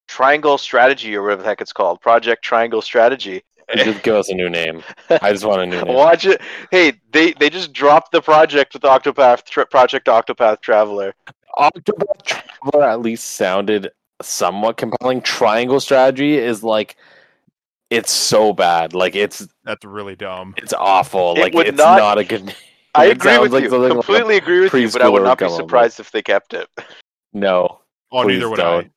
[SPEAKER 1] Triangle Strategy or whatever the heck it's called, Project Triangle Strategy.
[SPEAKER 3] just give us a new name. I just want a new name.
[SPEAKER 1] Watch it. Hey, they they just dropped the project with Octopath Tra- Project Octopath Traveler.
[SPEAKER 3] Octopath Traveler at least sounded somewhat compelling. Triangle Strategy is like it's so bad. Like it's
[SPEAKER 2] That's really dumb.
[SPEAKER 3] it's awful.
[SPEAKER 1] It
[SPEAKER 3] like it's
[SPEAKER 1] not-
[SPEAKER 3] not, a good.
[SPEAKER 1] I agree with
[SPEAKER 3] like
[SPEAKER 1] you.
[SPEAKER 3] something like
[SPEAKER 1] Completely agree with you, but I would not be
[SPEAKER 3] come up
[SPEAKER 1] surprised if they kept it.
[SPEAKER 3] No.
[SPEAKER 2] Oh,
[SPEAKER 3] please
[SPEAKER 2] neither would
[SPEAKER 3] don't.
[SPEAKER 2] I.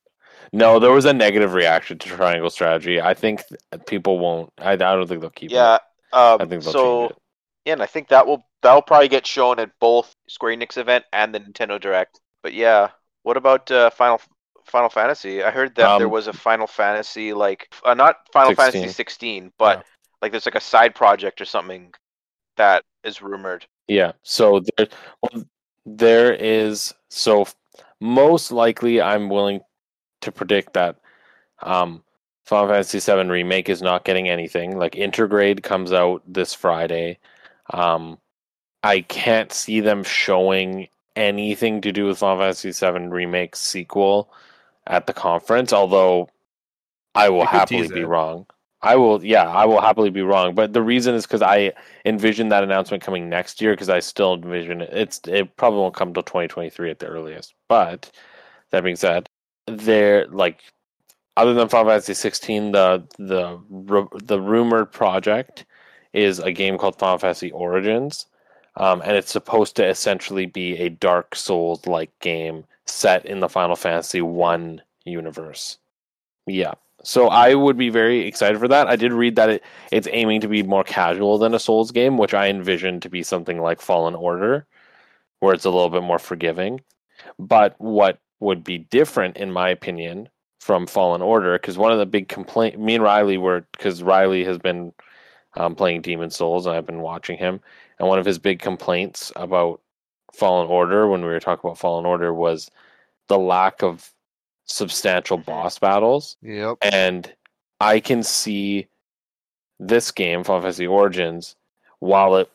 [SPEAKER 3] No, there was a negative reaction to Triangle Strategy. I think people won't. I, I don't think they'll keep
[SPEAKER 1] Yeah.
[SPEAKER 3] it. I
[SPEAKER 1] Um,
[SPEAKER 3] think they'll
[SPEAKER 1] so
[SPEAKER 3] it.
[SPEAKER 1] yeah, and I think that will that will probably get shown at both Square Enix event and the Nintendo Direct. But yeah, what about uh, Final Final Fantasy? I heard that there
[SPEAKER 3] Um,
[SPEAKER 1] was a Final Fantasy like uh, not Final
[SPEAKER 3] 16.
[SPEAKER 1] Fantasy 16, but
[SPEAKER 2] Yeah.
[SPEAKER 1] like there's like a side project or something that is rumored.
[SPEAKER 3] Yeah. So there, well, there is. So most likely, I'm willing to predict that um, Final Fantasy 7 remake is not getting anything. Like Intergrade comes out this Friday. Um, I can't see them showing anything to do with Final Fantasy VII remake sequel at the conference. Although I will happily be
[SPEAKER 2] it.
[SPEAKER 3] wrong. I will, yeah, I will happily be wrong. But the reason is because I envision that announcement coming next year because I still envision it. It's it probably won't come till 2023 at the earliest. But that being said, there like other than Final Fantasy 16, the the the rumored project is a game called Final Fantasy Origins, um, and it's supposed to essentially be a Dark Souls like game set in the Final Fantasy One universe. Yeah. So I would be very excited for that. I did read that it, it's aiming to be more casual than a Souls game, which I envision to be something like Fallen Order, where it's a little bit more forgiving. But what would be different, in my opinion, from Fallen Order, because one of the big complaint, me and Riley were, because Riley has been um, playing Demon's Souls, and I've been watching him, and one of his big complaints about Fallen Order when we were talking about Fallen Order was the lack of substantial mm-hmm. boss battles.
[SPEAKER 4] Yep.
[SPEAKER 3] And I can see this game, Final Fantasy Origins, while it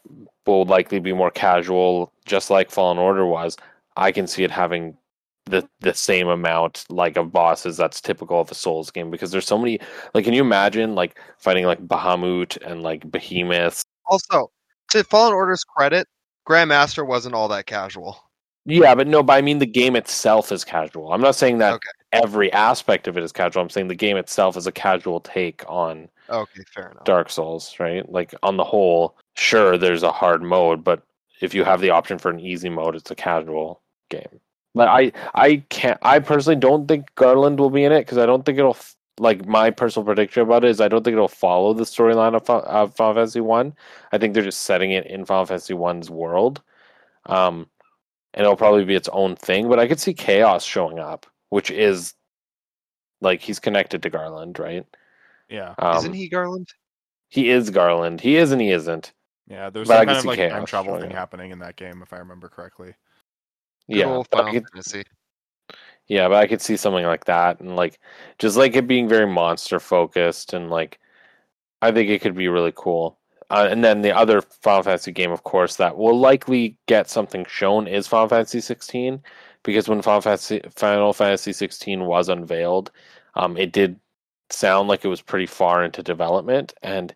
[SPEAKER 3] will likely be more casual, just like Fallen Order was, I can see it having the the same amount like of bosses that's typical of a Souls game because there's so many like can you imagine like fighting like Bahamut and like behemoths?
[SPEAKER 4] Also, to Fallen Order's credit, Grandmaster wasn't all that casual.
[SPEAKER 3] Yeah, but no, but I mean the game itself is casual. I'm not saying that
[SPEAKER 4] Okay.
[SPEAKER 3] every aspect of it is casual. I'm saying the game itself is a casual take on
[SPEAKER 4] Okay, fair enough.
[SPEAKER 3] Dark Souls, right? Like on the whole, sure, there's a hard mode, but if you have the option for an easy mode, it's a casual game. But I, I can't. I personally don't think Garland will be in it because I don't think it'll. F- Like my personal prediction about it is, I don't think it'll follow the storyline of, Fi- of Final Fantasy One. I think they're just setting it in Final Fantasy One's world, um, and it'll probably be its own thing. But I could see Chaos showing up, which is like he's connected to Garland, right?
[SPEAKER 2] Yeah,
[SPEAKER 3] Um,
[SPEAKER 4] Isn't he Garland?
[SPEAKER 3] he is Garland. He is and he isn't.
[SPEAKER 2] yeah. There's
[SPEAKER 3] But I
[SPEAKER 2] some
[SPEAKER 3] can
[SPEAKER 2] kind of like time travel thing
[SPEAKER 3] up.
[SPEAKER 2] happening in that game, if I remember correctly.
[SPEAKER 4] Good
[SPEAKER 3] yeah,
[SPEAKER 4] old
[SPEAKER 3] but I
[SPEAKER 4] Final
[SPEAKER 3] could,
[SPEAKER 4] Fantasy.
[SPEAKER 3] Yeah, but I could see something like that, and like just like it being very monster focused, and like I think it could be really cool. Uh, and then the other Final Fantasy game, of course, that will likely get something shown is Final Fantasy 16, because when Final Fantasy Final Fantasy 16 was unveiled, um, it did sound like it was pretty far into development, and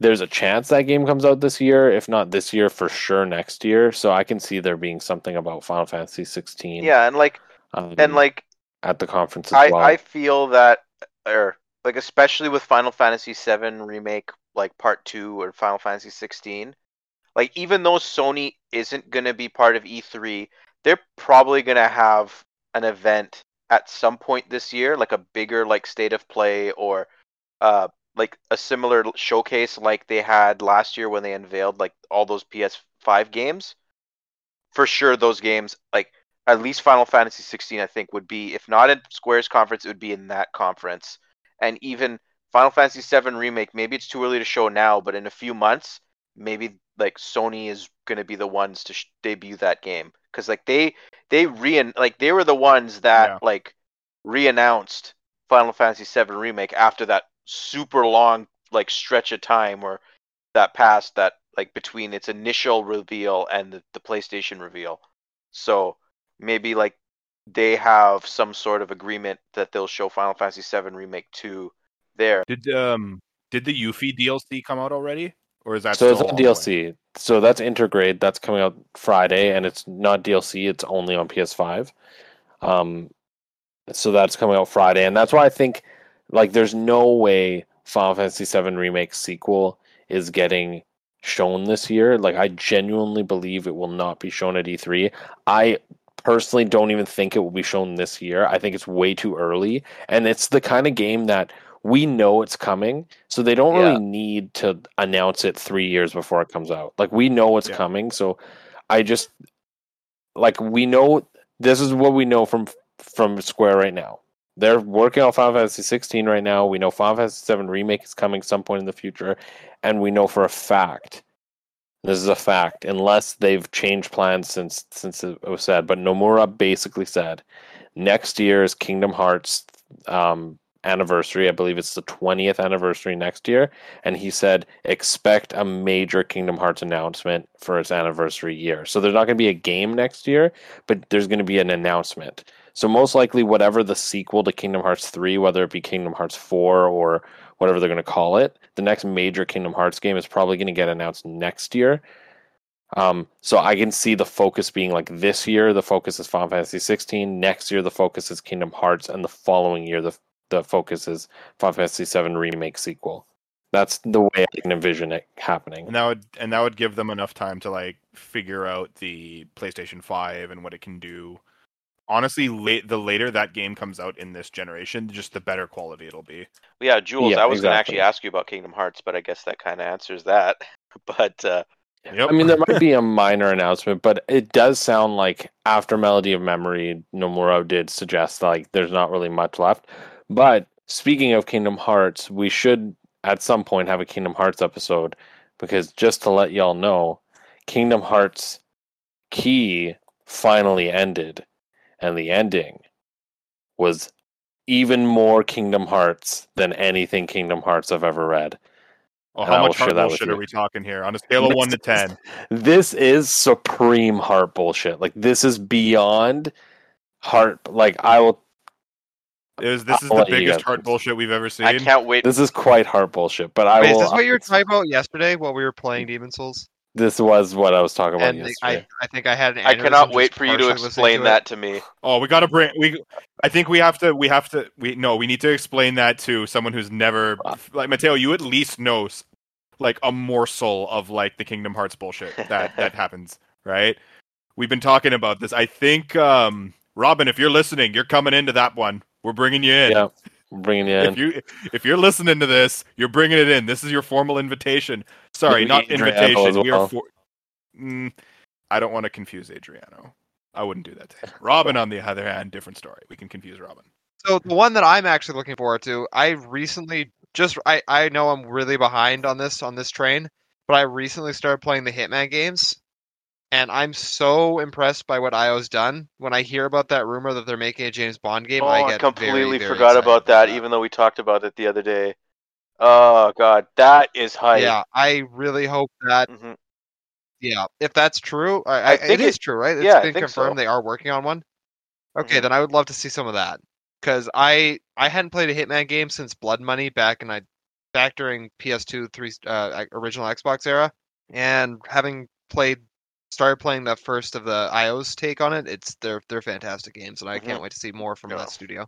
[SPEAKER 3] there's a chance that game comes out this year. If not this year, for sure next year. So I can see there being something about Final Fantasy 16.
[SPEAKER 1] Yeah, and like
[SPEAKER 3] um,
[SPEAKER 1] and like
[SPEAKER 3] at the conference as
[SPEAKER 1] I
[SPEAKER 3] well.
[SPEAKER 1] I feel that or like especially with Final Fantasy VII remake like part 2 or Final Fantasy 16 like even though Sony isn't going to be part of E3 they're probably going to have an event at some point this year like a bigger like state of play or uh like a similar showcase like they had last year when they unveiled like all those PS5 games for sure those games like at least Final Fantasy 16 I think would be if not in Square's conference it would be in that conference and even Final Fantasy 7 remake maybe it's too early to show now but in a few months maybe like Sony is going to be the ones to sh- debut that game cuz like they they re like they were the ones that
[SPEAKER 2] Yeah.
[SPEAKER 1] like re-announced Final Fantasy 7 remake after that super long like stretch of time where that passed that like between its initial reveal and the, the PlayStation reveal. So maybe like they have some sort of agreement that they'll show Final Fantasy VII Remake 2 there.
[SPEAKER 2] Did um did the Yuffie DLC come out already, or is that
[SPEAKER 3] so it's
[SPEAKER 2] still
[SPEAKER 3] not
[SPEAKER 2] ongoing?
[SPEAKER 3] DLC. So that's Intergrade. That's coming out Friday, and it's not DLC. It's only on PS5. Um, so that's coming out Friday, and that's why I think like there's no way Final Fantasy VII Remake sequel is getting shown this year. Like I genuinely believe it will not be shown at E3. I personally don't even think it will be shown this year. I think it's way too early, and it's the kind of game that we know it's coming, so they don't
[SPEAKER 1] Yeah.
[SPEAKER 3] really need to announce it three years before it comes out. Like we know it's
[SPEAKER 2] Yeah.
[SPEAKER 3] coming, so I just like we know this is what we know from from Square right now. They're working on Final Fantasy 16 right now. We know Final Fantasy 7 remake is coming some point in the future, and we know for a fact this is a fact, unless they've changed plans since since it was said. But Nomura basically said next year is Kingdom Hearts um, anniversary. I believe it's the 20th anniversary next year, and he said expect a major Kingdom Hearts announcement for its anniversary year. So there's not going to be a game next year, but there's going to be an announcement. So most likely, whatever the sequel to Kingdom Hearts 3, whether it be Kingdom Hearts 4 or whatever they're going to call it. The next major Kingdom Hearts game is probably going to get announced next year. Um, so I can see the focus being like this year, the focus is Final Fantasy 16. Next year, the focus is Kingdom Hearts, and the following year, the the focus is Final Fantasy 7 remake sequel. That's the way I can envision it happening.
[SPEAKER 2] and that would and that would give them enough time to like figure out the PlayStation Five and what it can do. Honestly, late the later that game comes out in this generation, just the better quality it'll be.
[SPEAKER 1] Yeah, Jules,
[SPEAKER 3] Yeah,
[SPEAKER 1] I was going to actually ask you about Kingdom Hearts, but I guess that kind of answers that. But uh,
[SPEAKER 2] Yep.
[SPEAKER 3] I mean, there might be a minor announcement, but it does sound like after Melody of Memory, Nomura did suggest like there's not really much left. But speaking of Kingdom Hearts, we should at some point have a Kingdom Hearts episode because just to let y'all know, Kingdom Hearts Key finally ended, and the ending was even more Kingdom Hearts than anything Kingdom Hearts I've ever read.
[SPEAKER 2] Oh, how much heart bullshit are we talking here? On a scale of
[SPEAKER 3] This
[SPEAKER 2] one to ten,
[SPEAKER 3] This is supreme heart bullshit. Like this is beyond heart. Like I will.
[SPEAKER 2] is this is
[SPEAKER 3] I'll
[SPEAKER 2] the biggest heart bullshit we've ever seen?
[SPEAKER 1] I can't wait.
[SPEAKER 3] This is quite heart bullshit. But I
[SPEAKER 4] Wait,
[SPEAKER 3] will.
[SPEAKER 4] is this what you were talking about yesterday while we were playing Demon's Souls?
[SPEAKER 3] This was what I was talking about
[SPEAKER 4] And
[SPEAKER 3] yesterday.
[SPEAKER 4] I, I think I had an
[SPEAKER 1] I cannot wait for you to explain
[SPEAKER 4] it.
[SPEAKER 1] that to me.
[SPEAKER 2] Oh, we got to bring we. I think we have to. We have to. We no. We need to explain that to someone who's never like Matteo. You at least know like a morsel of like the Kingdom Hearts bullshit that that happens, right? We've been talking about this. I think um Robin, if you're listening, you're coming into that one. We're bringing you in.
[SPEAKER 3] yeah, I'm bringing you in.
[SPEAKER 2] If you if you're listening to this, you're bringing it in. This is your formal invitation. Sorry, not
[SPEAKER 3] Adriano
[SPEAKER 2] invitation.
[SPEAKER 3] as
[SPEAKER 2] We are for. Mm, I don't want to confuse Adriano. I wouldn't do that to him. Robin, on the other hand, different story. We can confuse Robin.
[SPEAKER 4] So the one that I'm actually looking forward to, I recently just I I know I'm really behind on this on this train, but I recently started playing the Hitman games, and I'm so impressed by what IO's done. When I hear about that rumor that they're making a James Bond game,
[SPEAKER 1] oh,
[SPEAKER 4] I
[SPEAKER 1] I,
[SPEAKER 4] get
[SPEAKER 1] completely
[SPEAKER 4] very, very
[SPEAKER 1] forgot
[SPEAKER 4] excited
[SPEAKER 1] about that, even though we talked about it the other day. Oh god, that is hype.
[SPEAKER 4] Yeah, I really hope that.
[SPEAKER 1] hmm
[SPEAKER 4] Yeah, if that's true, I,
[SPEAKER 1] I think
[SPEAKER 4] it is
[SPEAKER 1] it-
[SPEAKER 4] true, right? It's
[SPEAKER 1] yeah,
[SPEAKER 4] been
[SPEAKER 1] think so.
[SPEAKER 4] confirmed they are working on one. Okay,
[SPEAKER 1] Mhm.
[SPEAKER 4] then I would love to see some of that because I I hadn't played a Hitman game since Blood Money back in I back during PS2 three uh, original Xbox era, and having played started playing the first of the IO's take on it, it's they're they're fantastic games, and I can't wait to see more from
[SPEAKER 1] Yeah.
[SPEAKER 4] that studio.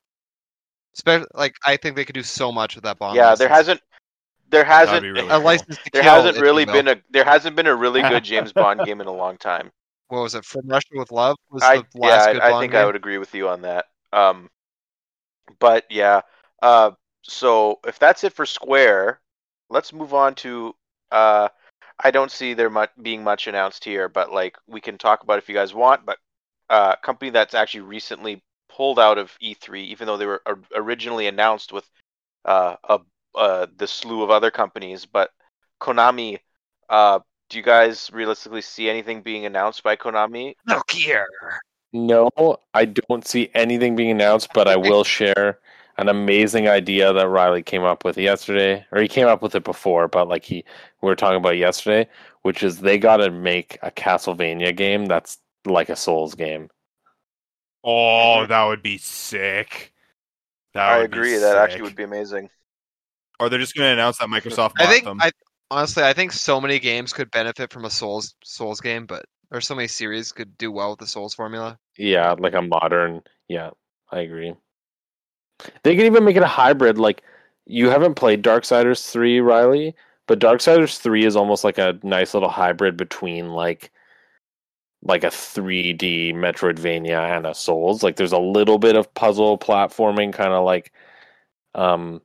[SPEAKER 4] Especially like I think they could do so much with that Bond.
[SPEAKER 1] Yeah, there hasn't, there hasn't,
[SPEAKER 2] really
[SPEAKER 4] a
[SPEAKER 2] cool.
[SPEAKER 4] license to
[SPEAKER 1] there
[SPEAKER 4] kill,
[SPEAKER 1] hasn't really
[SPEAKER 4] you will.
[SPEAKER 1] been a, there hasn't been a really good James Bond game in a long time.
[SPEAKER 4] what was it from Russia with Love was
[SPEAKER 1] I
[SPEAKER 4] the
[SPEAKER 1] yeah,
[SPEAKER 4] last good
[SPEAKER 1] I, I
[SPEAKER 4] Bond
[SPEAKER 1] think
[SPEAKER 4] game?
[SPEAKER 1] I would agree with you on that. Um, but yeah, uh, so if that's it for Square, let's move on to. Uh, I don't see there much being much announced here, but like we can talk about if you guys want. But uh, company that's actually recently pulled out of E3, even though they were originally announced with uh, a uh, the slew of other companies, but Konami. Uh, do you guys realistically see anything being announced by Konami?
[SPEAKER 4] Look here.
[SPEAKER 3] No, I don't see anything being announced, but I will share an amazing idea that Riley came up with yesterday, or he came up with it before, but like he we were talking about yesterday, which is they got to make a Castlevania game that's like a Souls game.
[SPEAKER 2] Oh, that would be sick. That
[SPEAKER 1] I
[SPEAKER 2] would be
[SPEAKER 1] agree. That actually would be amazing.
[SPEAKER 2] Or they're just going to announce that Microsoft
[SPEAKER 4] I think
[SPEAKER 2] them.
[SPEAKER 4] I honestly I think so many games could benefit from a Souls Souls game, but or so many series could do well with the Souls formula.
[SPEAKER 3] Yeah, like a modern. Yeah, I agree. They could even make it a hybrid. Like you haven't played Darksiders three, Riley, but Darksiders three is almost like a nice little hybrid between like like a 3D Metroidvania and a Souls. Like there's a little bit of puzzle platforming, kind of like um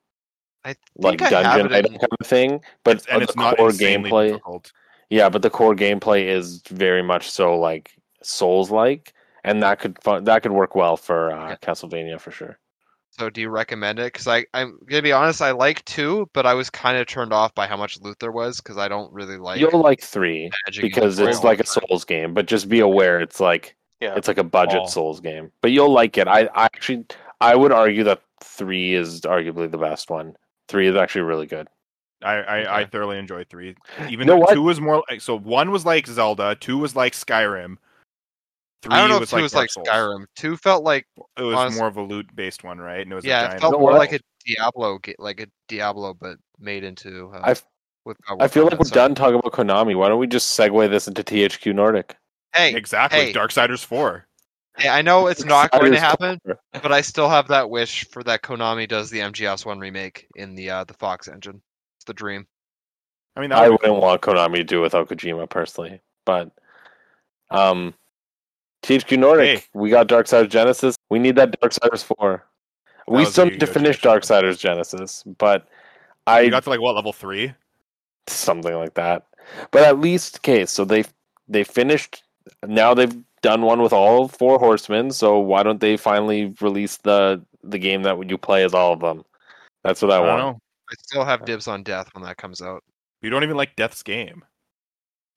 [SPEAKER 4] I
[SPEAKER 3] like
[SPEAKER 4] think I have
[SPEAKER 3] dungeon
[SPEAKER 4] it in-
[SPEAKER 3] kind of thing. But
[SPEAKER 2] It's- and
[SPEAKER 3] the
[SPEAKER 2] it's
[SPEAKER 3] core
[SPEAKER 2] insanely
[SPEAKER 3] gameplay.
[SPEAKER 2] difficult.
[SPEAKER 3] Yeah, but the core gameplay is very much so like Souls like, and that could fu- that could work well for uh,
[SPEAKER 4] Yeah.
[SPEAKER 3] Castlevania for sure.
[SPEAKER 4] So do you recommend it? Because I I'm gonna be honest, I like two, but I was kind of turned off by how much loot there was because I don't really like
[SPEAKER 3] You'll like three because it's like a. Souls game, but just be aware it's like
[SPEAKER 1] Yeah.
[SPEAKER 3] it's like a budget
[SPEAKER 2] Oh.
[SPEAKER 3] Souls game. But you'll like it. I, I actually I would argue that three is arguably the best one. Three is actually really good.
[SPEAKER 2] I, I, I thoroughly enjoyed three. Even
[SPEAKER 3] know
[SPEAKER 2] though
[SPEAKER 3] what?
[SPEAKER 2] two was more like so one was like Zelda, two was like Skyrim, Three
[SPEAKER 4] I don't know
[SPEAKER 2] was
[SPEAKER 4] if two
[SPEAKER 2] like
[SPEAKER 4] was
[SPEAKER 2] Dark
[SPEAKER 4] like
[SPEAKER 2] Souls.
[SPEAKER 4] Skyrim. Two felt like
[SPEAKER 2] It was
[SPEAKER 4] honest-
[SPEAKER 2] more of a loot based one, right? And it was a
[SPEAKER 4] yeah, it felt more
[SPEAKER 3] what-
[SPEAKER 4] like a Diablo, like a Diablo, but made into. Uh,
[SPEAKER 3] I f-
[SPEAKER 4] with,
[SPEAKER 3] I feel like we're done talking about Konami. Why don't we just segue this into THQ Nordic?
[SPEAKER 4] Hey,
[SPEAKER 2] exactly.
[SPEAKER 4] hey.
[SPEAKER 2] Darksiders 4.
[SPEAKER 4] hey, I know it's not going to happen, but I still have that wish for that Konami does the MGS one remake in the uh, the Fox engine. It's the dream.
[SPEAKER 2] I mean,
[SPEAKER 3] I
[SPEAKER 2] would be
[SPEAKER 3] wouldn't want Konami to do without Kojima personally, but um, THQ Nordic,
[SPEAKER 2] Hey.
[SPEAKER 3] we got Darksiders Genesis. We need that Darksiders four. we still need to
[SPEAKER 2] Yu-Gi-Oh!
[SPEAKER 3] finish
[SPEAKER 2] tradition.
[SPEAKER 3] Darksiders Genesis, but
[SPEAKER 2] You
[SPEAKER 3] I
[SPEAKER 2] got to like what level three?
[SPEAKER 3] something like that. But at least, okay, so they they finished. Now they've done one with all four horsemen. So why don't they finally release the the game that you play as all of them? That's what I,
[SPEAKER 2] I
[SPEAKER 3] want.
[SPEAKER 2] know.
[SPEAKER 4] I still have dibs on Death when that comes out.
[SPEAKER 2] You don't even like Death's game.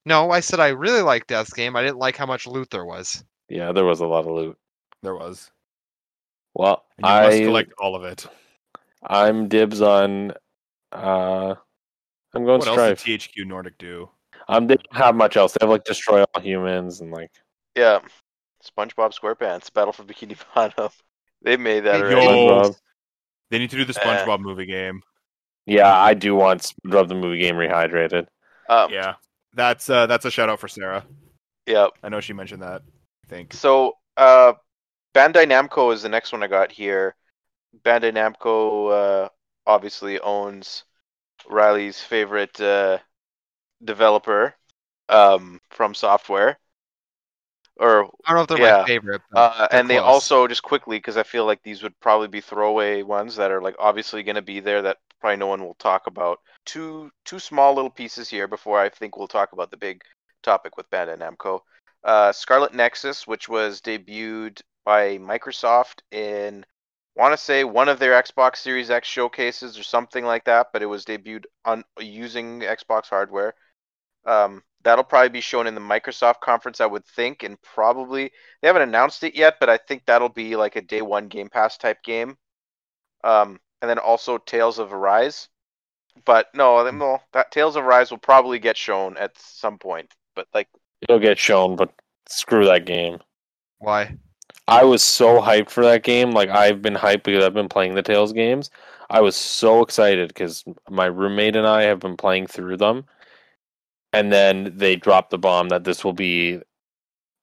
[SPEAKER 4] No, I said I really like Death's game. I didn't like how much loot there was.
[SPEAKER 3] Yeah, there was a lot of loot.
[SPEAKER 2] There was.
[SPEAKER 3] Well,
[SPEAKER 2] And you must
[SPEAKER 3] I
[SPEAKER 2] collect all of it.
[SPEAKER 3] I'm dibs on. uh I'm going
[SPEAKER 2] What else
[SPEAKER 3] Strife.
[SPEAKER 2] did THQ Nordic do?
[SPEAKER 3] Um, they don't have much else. They have like destroy all humans and like
[SPEAKER 1] Yeah. SpongeBob SquarePants, Battle for Bikini Bottom. They made that
[SPEAKER 4] Hey,
[SPEAKER 1] already.
[SPEAKER 2] Yo. They need to do the
[SPEAKER 1] Eh.
[SPEAKER 2] SpongeBob movie game.
[SPEAKER 3] Yeah, I do want SpongeBob the movie game rehydrated.
[SPEAKER 1] Um,
[SPEAKER 2] Yeah, that's uh, that's a shout out for Sarah.
[SPEAKER 1] yeah.
[SPEAKER 2] I know she mentioned that. I think.
[SPEAKER 1] So, uh, Bandai Namco is the next one I got here. Bandai Namco uh, obviously owns Riley's favorite uh, developer, um, FromSoftware. Or
[SPEAKER 4] I don't know if they're
[SPEAKER 1] Yeah.
[SPEAKER 4] my favorite. But
[SPEAKER 1] uh,
[SPEAKER 4] they're
[SPEAKER 1] and they also just quickly because I feel like these would probably be throwaway ones that are like obviously going to be there that probably no one will talk about. Two two small little pieces here before I think we'll talk about the big topic with Bandai Namco. Uh, Scarlet Nexus, which was debuted by Microsoft in want to say one of their Xbox Series X showcases or something like that, but it was debuted on using Xbox hardware. Um, that'll probably be shown in the Microsoft conference, I would think, and probably they haven't announced it yet, but I think that'll be like a day one Game Pass type game. Um, and then also Tales of Arise. But no, well, that Tales of Arise will probably get shown at some point. But like,
[SPEAKER 3] It'll get shown, but screw that game.
[SPEAKER 4] Why?
[SPEAKER 3] I was so hyped for that game. Like I've been hyped because I've been playing the Tales games. I was so excited because my roommate and I have been playing through them, and then they dropped the bomb that this will be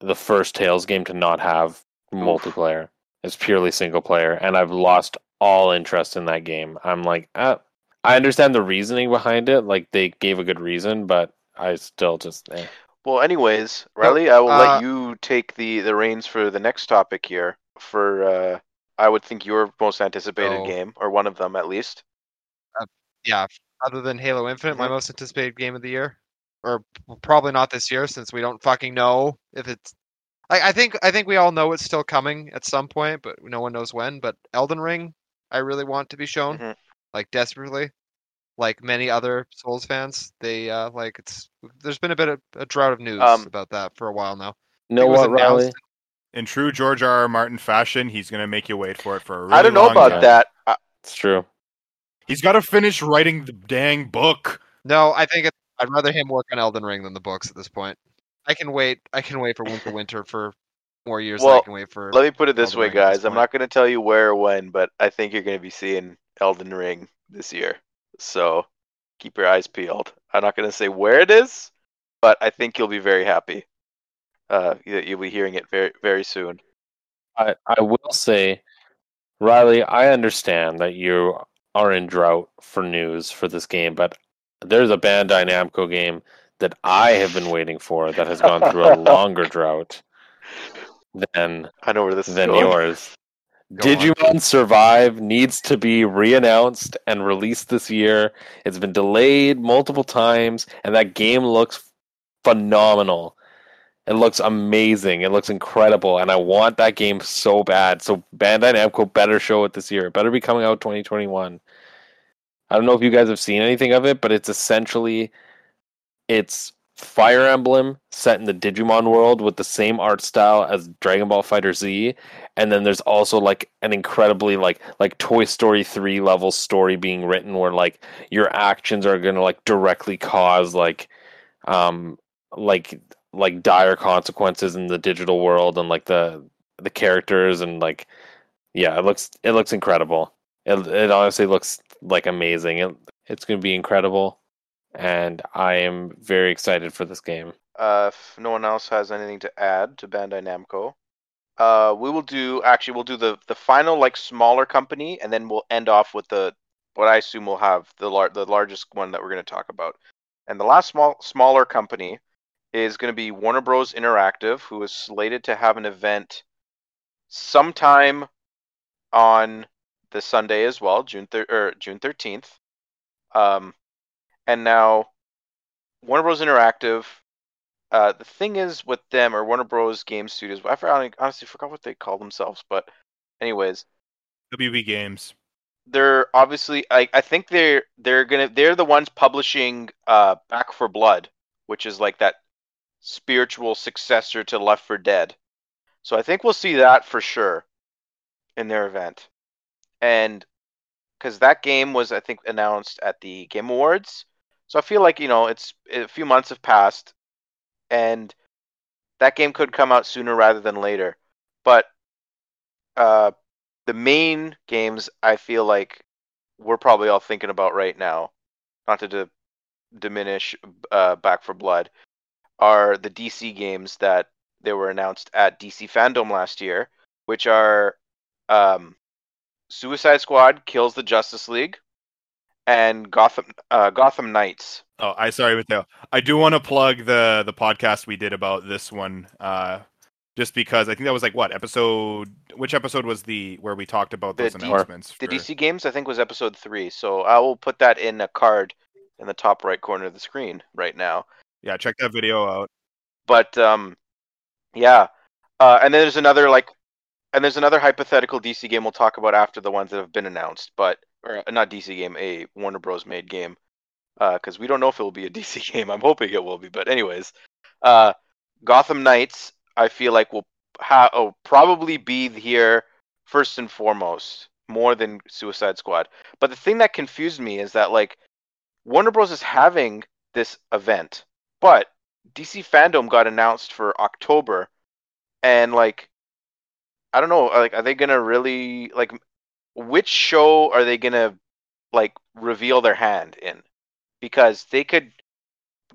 [SPEAKER 3] the first Tales game to not have multiplayer. It's purely single player, and I've lost all interest in that game. I'm like, ah, I understand the reasoning behind it. Like they gave a good reason, but I still just eh.
[SPEAKER 1] Well, anyways, Riley, I will
[SPEAKER 4] uh,
[SPEAKER 1] let you take the the reins for the next topic here. For uh, I would think your most anticipated
[SPEAKER 4] So-
[SPEAKER 1] game, or one of them at least.
[SPEAKER 4] Yeah, other than Halo Infinite, my
[SPEAKER 1] Mhm.
[SPEAKER 4] most anticipated game of the year, or probably not this year since we don't fucking know if it's. I, I think I think we all know it's still coming at some point, but no one knows when. But Elden Ring, I really want to be shown,
[SPEAKER 1] Mhm.
[SPEAKER 4] like desperately, like many other Souls fans. They uh like it's. There's been a bit of a drought of news
[SPEAKER 1] Um,
[SPEAKER 4] about that for a while now.
[SPEAKER 3] you know
[SPEAKER 4] It was
[SPEAKER 3] what, Riley?
[SPEAKER 4] announced-
[SPEAKER 2] In true George R. R. Martin fashion, he's gonna make you wait for it for a really
[SPEAKER 1] I don't know
[SPEAKER 2] long
[SPEAKER 1] about
[SPEAKER 2] time.
[SPEAKER 1] that. I,
[SPEAKER 3] It's true.
[SPEAKER 2] He's got to finish writing the dang book.
[SPEAKER 4] No, I think it, I'd rather him work on Elden Ring than the books at this point. I can wait. I can wait for Winter Winter for more years than
[SPEAKER 1] Well,
[SPEAKER 4] I can wait for.
[SPEAKER 1] let me put it this
[SPEAKER 4] Elden
[SPEAKER 1] way,
[SPEAKER 4] Ring at this
[SPEAKER 1] guys. I'm
[SPEAKER 4] point.
[SPEAKER 1] not going to tell you where or when, but I think you're going to be seeing Elden Ring this year. So keep your eyes peeled. I'm not going to say where it is, but I think you'll be very happy. Uh, that you'll be hearing it very, very soon.
[SPEAKER 3] I, I will say, Riley, I understand that you are in drought for news for this game, but there's a Bandai Namco game that I have been waiting for that has gone through a longer drought than
[SPEAKER 1] I know where this is
[SPEAKER 3] than yours.
[SPEAKER 4] Go on.
[SPEAKER 3] Digimon Survive needs to be re-announced and released this year. It's been delayed multiple times, and that game looks phenomenal. It looks amazing. It looks incredible, and I want that game so bad. So Bandai Namco better show it this year. It better be coming out 2021. I don't know if you guys have seen anything of it, but it's essentially it's Fire Emblem set in the Digimon world with the same art style as Dragon Ball FighterZ, and then there's also like an incredibly like like Toy Story 3 level story being written where like your actions are going to like directly cause like um like like dire consequences in the digital world and like the the characters and like yeah, it looks it looks incredible. It it honestly looks like amazing. It, it's going to be incredible, and I am very excited for this game.
[SPEAKER 1] Uh, if no one else has anything to add to Bandai Namco, uh, we will do actually we'll do the the final like smaller company, and then we'll end off with the what I assume we'll have the lar- the largest one that we're going to talk about. And the last small smaller company is going to be Warner Bros. Interactive, who is slated to have an event sometime on the Sunday as well, June thir- or June thirteenth. Um, and now Warner Bros. Interactive. Uh, the thing is with them or Warner Bros. Game Studios. I forgot, honestly forgot what they call themselves, but anyways,
[SPEAKER 2] WB Games.
[SPEAKER 1] they're obviously I, I think they're they're gonna they're the ones publishing uh Back 4 Blood, which is like that spiritual successor to Left 4 Dead. So I think we'll see that for sure in their event. And because that game was I think announced at the Game Awards. So I feel like, you know, it's a few months have passed and that game could come out sooner rather than later. But uh the main games I feel like we're probably all thinking about right now, not to d- diminish uh, Back 4 Blood, are the DC games that they were announced at DC Fandom last year, which are um, Suicide Squad kills the Justice League and Gotham uh, Gotham Knights.
[SPEAKER 2] Oh, I sorry, Matteo. I do want to plug the the podcast we did about this one, uh, just because I think that was like what episode? Which episode was the where we talked about
[SPEAKER 1] The
[SPEAKER 2] those
[SPEAKER 1] D-
[SPEAKER 2] announcements?
[SPEAKER 1] The DC games I think was episode three, so I will put that in a card in the top right corner of the screen right now.
[SPEAKER 2] Yeah, check that video out.
[SPEAKER 1] but um yeah uh and then there's another like and there's another hypothetical dc game we'll talk about after the ones that have been announced but or uh, not dc game a warner bros. made game uh because we don't know if it will be a dc game. I'm hoping it will be but anyways uh gotham knights i feel like will ha- oh, probably be here first and foremost more than suicide squad. But the thing that confused me is that like warner bros. is having this event but DC Fandom got announced for October, and like, I don't know, like, are they gonna really like, which show are they gonna like reveal their hand in? Because they could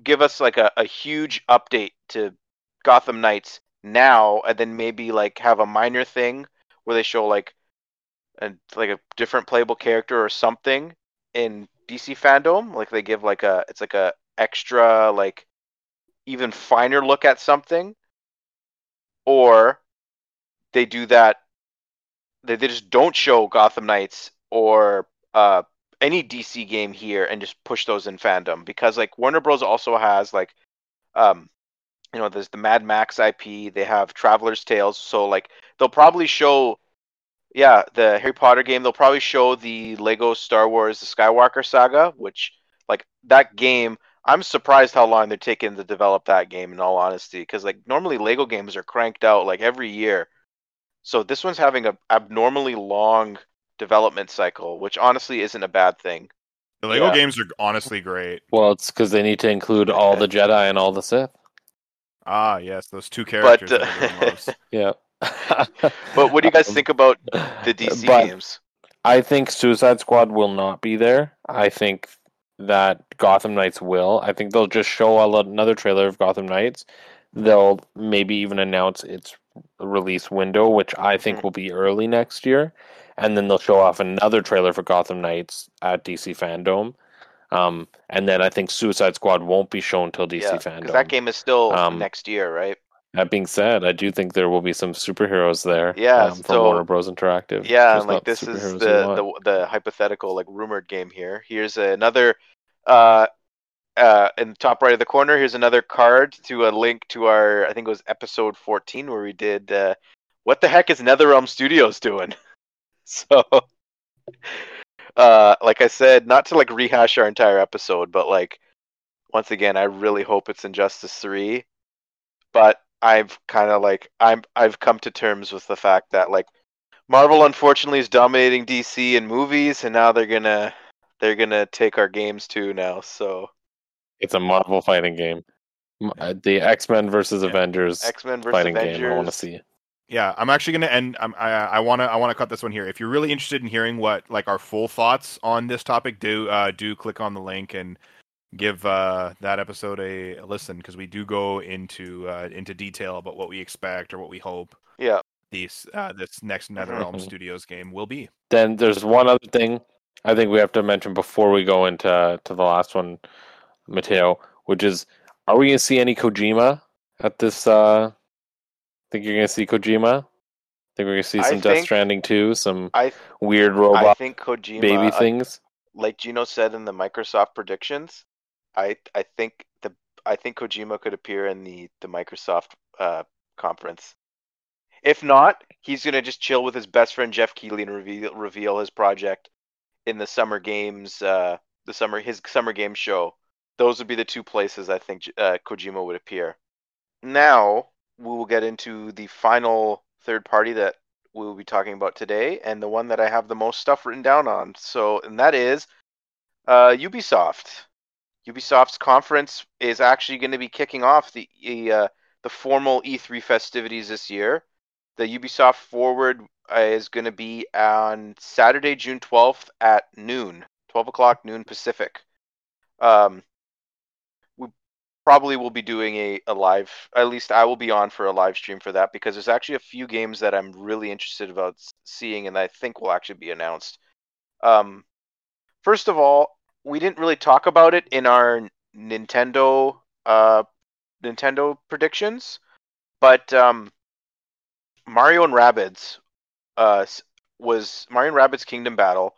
[SPEAKER 1] give us like a, a huge update to Gotham Knights now, and then maybe like have a minor thing where they show like a like a different playable character or something in DC Fandom. Like they give like a it's like a extra like even finer look at something, or they do that. They, they just don't show Gotham Knights or uh, any DC game here and just push those in fandom because like Warner Bros. also has like, um, you know, there's the Mad Max IP. They have Traveller's Tales, so like they'll probably show. Yeah, the Harry Potter game. They'll probably show the Lego Star Wars: The Skywalker Saga, which like that game I'm surprised how long they're taking to develop that game. In all honesty, because like normally Lego games are cranked out like every year, so this one's having a abnormally long development cycle, which honestly isn't a bad thing.
[SPEAKER 2] The Lego
[SPEAKER 1] Yeah.
[SPEAKER 2] games are honestly great.
[SPEAKER 3] Well, it's because they need to include all the Jedi and all the Sith.
[SPEAKER 2] Ah, yes, those two characters.
[SPEAKER 1] But, uh,
[SPEAKER 2] loves.
[SPEAKER 3] Yeah.
[SPEAKER 1] But what do you guys
[SPEAKER 3] Um,
[SPEAKER 1] think about the DC
[SPEAKER 3] but
[SPEAKER 1] games?
[SPEAKER 3] I think Suicide Squad will not be there. I think that Gotham Knights will. I think they'll just show another trailer of Gotham Knights. They'll maybe even announce its release window, which I think
[SPEAKER 1] Mhm.
[SPEAKER 3] will be early next year, and then they'll show off another trailer for Gotham Knights at DC Fandom. Um, and then I think Suicide Squad won't be shown till DC
[SPEAKER 1] Yeah,
[SPEAKER 3] Fandom.
[SPEAKER 1] because that game is still
[SPEAKER 3] Um,
[SPEAKER 1] next year, right?
[SPEAKER 3] That being said, I do think there will be some superheroes there.
[SPEAKER 1] Yeah,
[SPEAKER 3] um, from
[SPEAKER 1] so-
[SPEAKER 3] Warner Bros. Interactive.
[SPEAKER 1] Yeah, like this is the, the the hypothetical like rumored game here. Here's another uh uh in the top right of the corner, here's another card to a link to our I think it was episode 14 where we did uh what the heck is NetherRealm Studios doing? so uh like I said, not to like rehash our entire episode, but like once again, I really hope it's Injustice 3. But I've kind of like I'm I've come to terms with the fact that like Marvel unfortunately is dominating DC in movies, and now they're gonna they're gonna take our games too now. So
[SPEAKER 3] It's a Marvel fighting game. Uh, The X Men versus
[SPEAKER 2] Yeah.
[SPEAKER 3] Avengers
[SPEAKER 1] X Men versus
[SPEAKER 3] fighting
[SPEAKER 1] Avengers.
[SPEAKER 3] game. I want to see.
[SPEAKER 2] Yeah, I'm actually gonna end. I'm, I I want to I want to cut this one here. If you're really interested in hearing what like our full thoughts on this topic, do uh, do click on the link and give uh, that episode a, a listen because we do go into uh, into detail about what we expect or what we hope
[SPEAKER 1] Yeah.
[SPEAKER 2] these uh, this next NetherRealm
[SPEAKER 3] Mhm.
[SPEAKER 2] Studios game will be.
[SPEAKER 3] Then there's one other thing I think we have to mention before we go into to the last one, Matteo, which is are we gonna see any Kojima at this uh think you're gonna see Kojima? I Think we're gonna see
[SPEAKER 1] I
[SPEAKER 3] some Death Stranding too, some
[SPEAKER 1] I
[SPEAKER 3] weird
[SPEAKER 1] I
[SPEAKER 3] robot
[SPEAKER 1] think Kojima,
[SPEAKER 3] baby
[SPEAKER 1] uh,
[SPEAKER 3] things.
[SPEAKER 1] like Gino said in the Microsoft predictions, I I think the I think Kojima could appear in the the Microsoft uh, conference. If not, he's gonna just chill with his best friend Geoff Keighley and reveal reveal his project in the summer games, uh, the summer his summer game show. Those would be the two places I think uh, Kojima would appear. Now we will get into the final third party that we will be talking about today, and the one that I have the most stuff written down on. So, and that is uh, Ubisoft. Ubisoft's conference is actually going to be kicking off the uh, the formal E3 festivities this year. The Ubisoft Forward uh, is going to be on Saturday, June 12th at noon, 12 o'clock noon Pacific. Um, probably will be doing a, a live, at least I will be on for a live stream for that because there's actually a few games that I'm really interested about seeing and I think will actually be announced. Um, first of all, we didn't really talk about it in our Nintendo uh, Nintendo predictions, but um, Mario and Rabbids uh, was Mario and Rabbids Kingdom Battle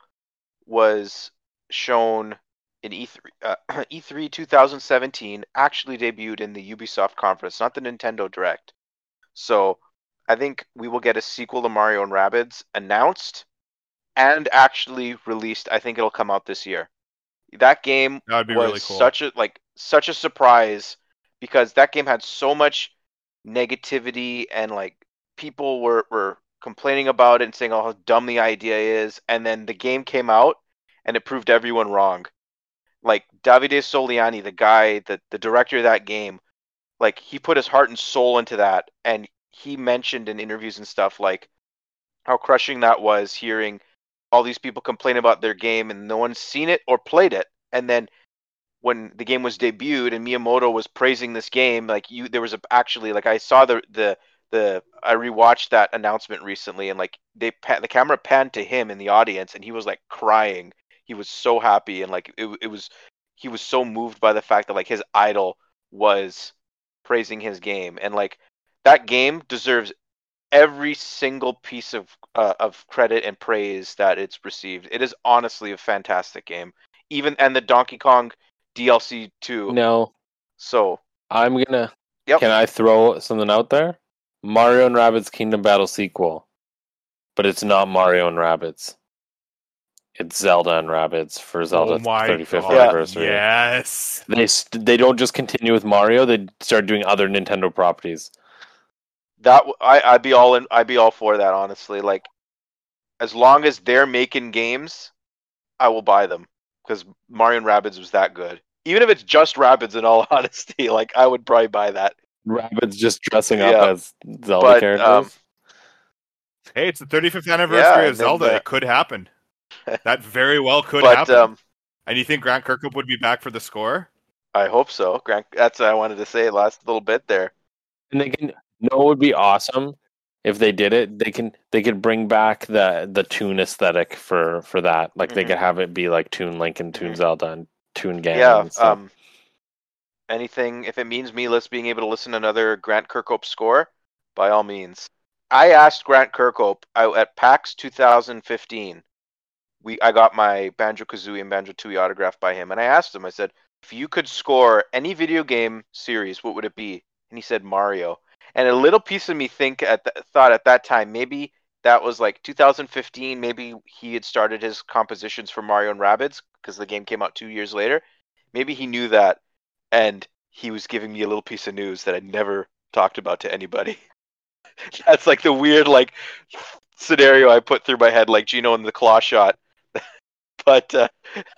[SPEAKER 1] was shown in E3 uh, E3 2017 actually debuted in the Ubisoft conference, not the Nintendo Direct. So I think we will get a sequel to Mario and Rabbids announced and actually released. I think it'll come out this year. That game
[SPEAKER 2] That
[SPEAKER 1] was
[SPEAKER 2] really cool.
[SPEAKER 1] such a like such a surprise because that game had so much negativity and like people were were complaining about it and saying oh how dumb the idea is and then the game came out and it proved everyone wrong like Davide Soliani the guy the the director of that game like he put his heart and soul into that and he mentioned in interviews and stuff like how crushing that was hearing all these people complain about their game and no one's seen it or played it. And then when the game was debuted and Miyamoto was praising this game like you there was a, actually like I saw the the the I rewatched that announcement recently and like they the camera panned to him in the audience and he was like crying he was so happy and like it, it was he was so moved by the fact that like his idol was praising his game and like that game deserves every single piece of uh, of credit and praise that it's received. It is honestly a fantastic game. Even and the Donkey Kong DLC too.
[SPEAKER 3] No,
[SPEAKER 1] So
[SPEAKER 3] I'm gonna.
[SPEAKER 1] Yep.
[SPEAKER 3] Can I throw something out there? Mario and Rabbids Kingdom Battle sequel, but it's not Mario and Rabbids. It's Zelda and Rabbids for Zelda
[SPEAKER 2] oh
[SPEAKER 3] 35th
[SPEAKER 2] God,
[SPEAKER 3] anniversary.
[SPEAKER 2] Yes.
[SPEAKER 3] They they don't just continue with Mario; they start doing other Nintendo properties.
[SPEAKER 1] that i'd be all in. I'd be all for that. Honestly, like as long as they're making games, I will buy them because Mario and Rabbids was that good. Even if it's just Rabbids, in all honesty, like I would probably buy that.
[SPEAKER 3] Rabbids just dressing up
[SPEAKER 1] Yeah.
[SPEAKER 3] as Zelda
[SPEAKER 1] But,
[SPEAKER 3] characters.
[SPEAKER 1] um,
[SPEAKER 2] Hey, it's the 35th anniversary
[SPEAKER 1] and
[SPEAKER 2] of Zelda.
[SPEAKER 1] the-
[SPEAKER 2] It could happen. That very well could
[SPEAKER 1] but
[SPEAKER 2] happen.
[SPEAKER 1] um,
[SPEAKER 2] and you think Grant Kirkhope would be back for the score?
[SPEAKER 1] I hope so. Grant, that's what I wanted to say last little bit there.
[SPEAKER 3] And they can. No, it would be awesome if they did it. They can. They could bring back the the Toon aesthetic for for that. Like they
[SPEAKER 1] Mhm.
[SPEAKER 3] could have it be like Toon Link and Toon
[SPEAKER 1] Mhm.
[SPEAKER 3] Zelda and Toon Ganon.
[SPEAKER 1] yeah.
[SPEAKER 3] and stuff.
[SPEAKER 1] Um, anything if it means me let's being able to listen to another Grant Kirkhope score, by all means. I asked Grant Kirkhope I, at PAX 2015. We I got my Banjo Kazooie and Banjo Tooie autographed by him, and I asked him. I said, if you could score any video game series, what would it be? And he said Mario. And a little piece of me think at th- thought at that time maybe that was like 2015. Maybe he had started his compositions for Mario and Rabbids because the game came out two years later. Maybe he knew that, and he was giving me a little piece of news that I'd never talked about to anybody. That's like the weird like scenario I put through my head, like Gino in the claw shot. but uh,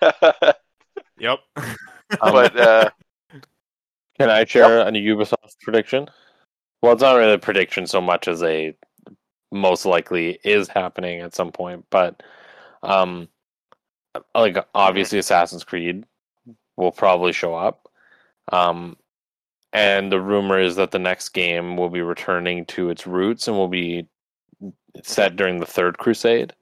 [SPEAKER 2] Yep.
[SPEAKER 3] Um,
[SPEAKER 1] but uh,
[SPEAKER 3] Can I share a Ubisoft prediction? Well, it's not really a prediction so much as a most likely is happening at some point, but um, like obviously Assassin's Creed will probably show up. Um, and the rumor is that the next game will be returning to its roots and will be set during the Third Crusade.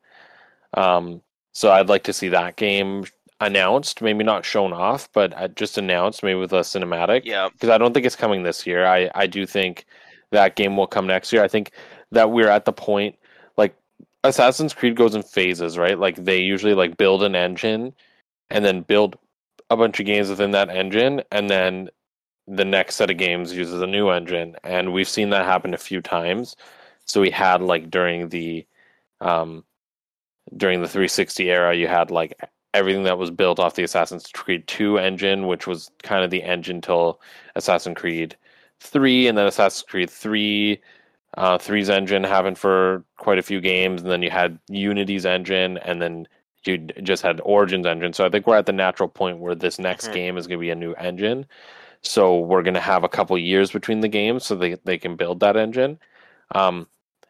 [SPEAKER 3] Um, so I'd like to see that game announced, maybe not shown off, but uh, just announced, maybe with a cinematic.
[SPEAKER 1] Yeah.
[SPEAKER 3] Because I don't think it's coming this year. I I do think that game will come next year. I think that we're at the point like Assassin's Creed goes in phases, right? Like they usually like build an engine and then build a bunch of games within that engine and then the next set of games uses a new engine and we've seen that happen a few times. So we had like during the um during the 360 era you had like everything that was built off the Assassin's Creed 2 engine, which was kind of the engine till Assassin's Creed 3 and then Assassin's Creed 3 uh, 3's engine having for quite a few games, and then you had Unity's engine, and then you just had Origins engine. So I think we're at the natural point where this next
[SPEAKER 1] Mhm.
[SPEAKER 3] game is going to be a new engine. So we're going to have a couple years between the games, so they they can build that engine, um,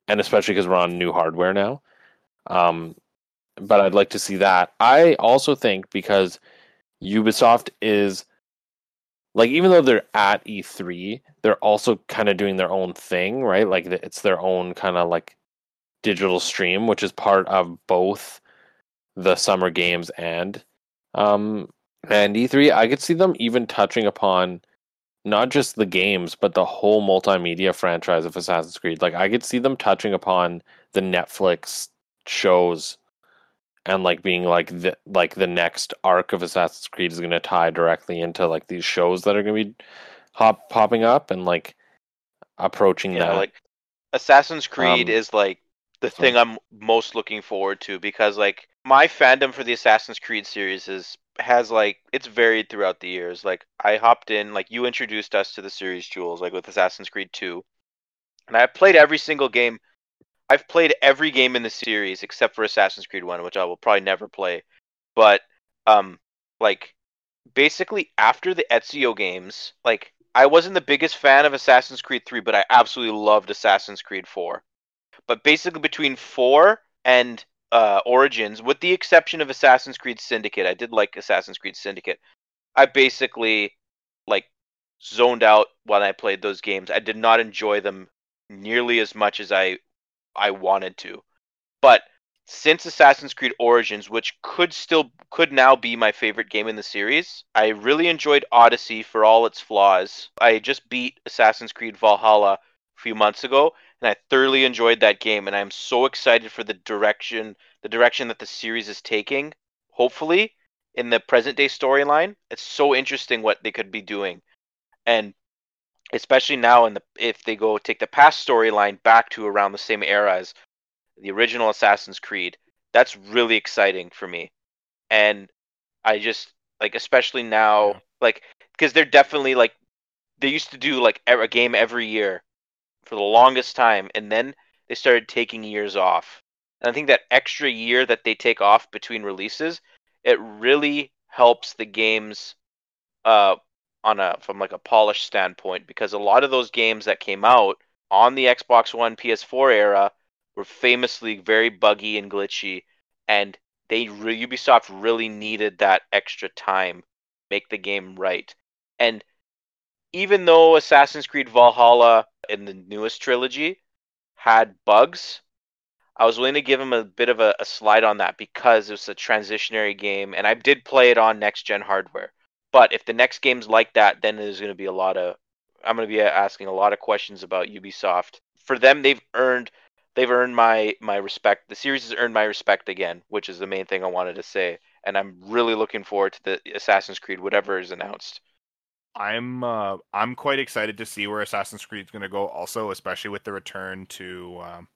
[SPEAKER 3] and especially because we're on new hardware now. Um, but I'd like to see that. I also think because Ubisoft is like even though they're at E3, they're also kind of doing their own thing, right? Like it's their own kind of like digital stream, which is part of both the summer games and um and E3. I could see them even touching upon not just the games, but the whole multimedia franchise of Assassin's Creed. Like I could see them touching upon the Netflix shows and like being like the like the next arc of Assassin's Creed is going to tie directly into like these shows that are going to be hop popping up and like approaching
[SPEAKER 1] Yeah,
[SPEAKER 3] that.
[SPEAKER 1] like Assassin's Creed
[SPEAKER 3] Um,
[SPEAKER 1] is like the thing I'm most looking forward to because like my fandom for the Assassin's Creed series is has like it's varied throughout the years. Like I hopped in, like you introduced us to the series, Jules, like with Assassin's Creed 2. And I've played every single game. I've played every game in the series except for Assassin's Creed 1, which I will probably never play. But um like basically after the Ezio games, like I wasn't the biggest fan of Assassin's Creed 3, but I absolutely loved Assassin's Creed 4. But basically between 4 and uh, Origins, with the exception of Assassin's Creed Syndicate, I did like Assassin's Creed Syndicate. I basically like zoned out when I played those games. I did not enjoy them nearly as much as I I wanted to. But since Assassin's Creed Origins, which could still could now be my favorite game in the series, I really enjoyed Odyssey for all its flaws. I just beat Assassin's Creed Valhalla a few months ago, and I thoroughly enjoyed that game. And I'm so excited for the direction the direction that the series is taking. Hopefully, in the present day storyline, it's so interesting what they could be doing, and especially now in the if they go take the past storyline back to around the same era as the original Assassin's Creed. That's really exciting for me. And I just like especially now
[SPEAKER 2] Yeah.
[SPEAKER 1] like because they're definitely like they used to do like a game every year for the longest time and then they started taking years off. And I think that extra year that they take off between releases, it really helps the games uh on a from like a polish standpoint because a lot of those games that came out on the Xbox One PS4 era were famously very buggy and glitchy and they re- Ubisoft really needed that extra time make the game right. And even though Assassin's Creed Valhalla in the newest trilogy had bugs, I was willing to give him a bit of a, a slide on that because it's a transitionary game and I did play it on next gen hardware. But if the next game's like that, then there's going to be a lot of I'm going to be asking a lot of questions about Ubisoft. For them, they've earned they've earned my my respect. The series has earned my respect again, which is the main thing I wanted to say. And I'm really looking forward to the Assassin's Creed, whatever is announced.
[SPEAKER 2] I'm uh, I'm quite excited to see where Assassin's Creed is going to go. Also, especially with the return to um,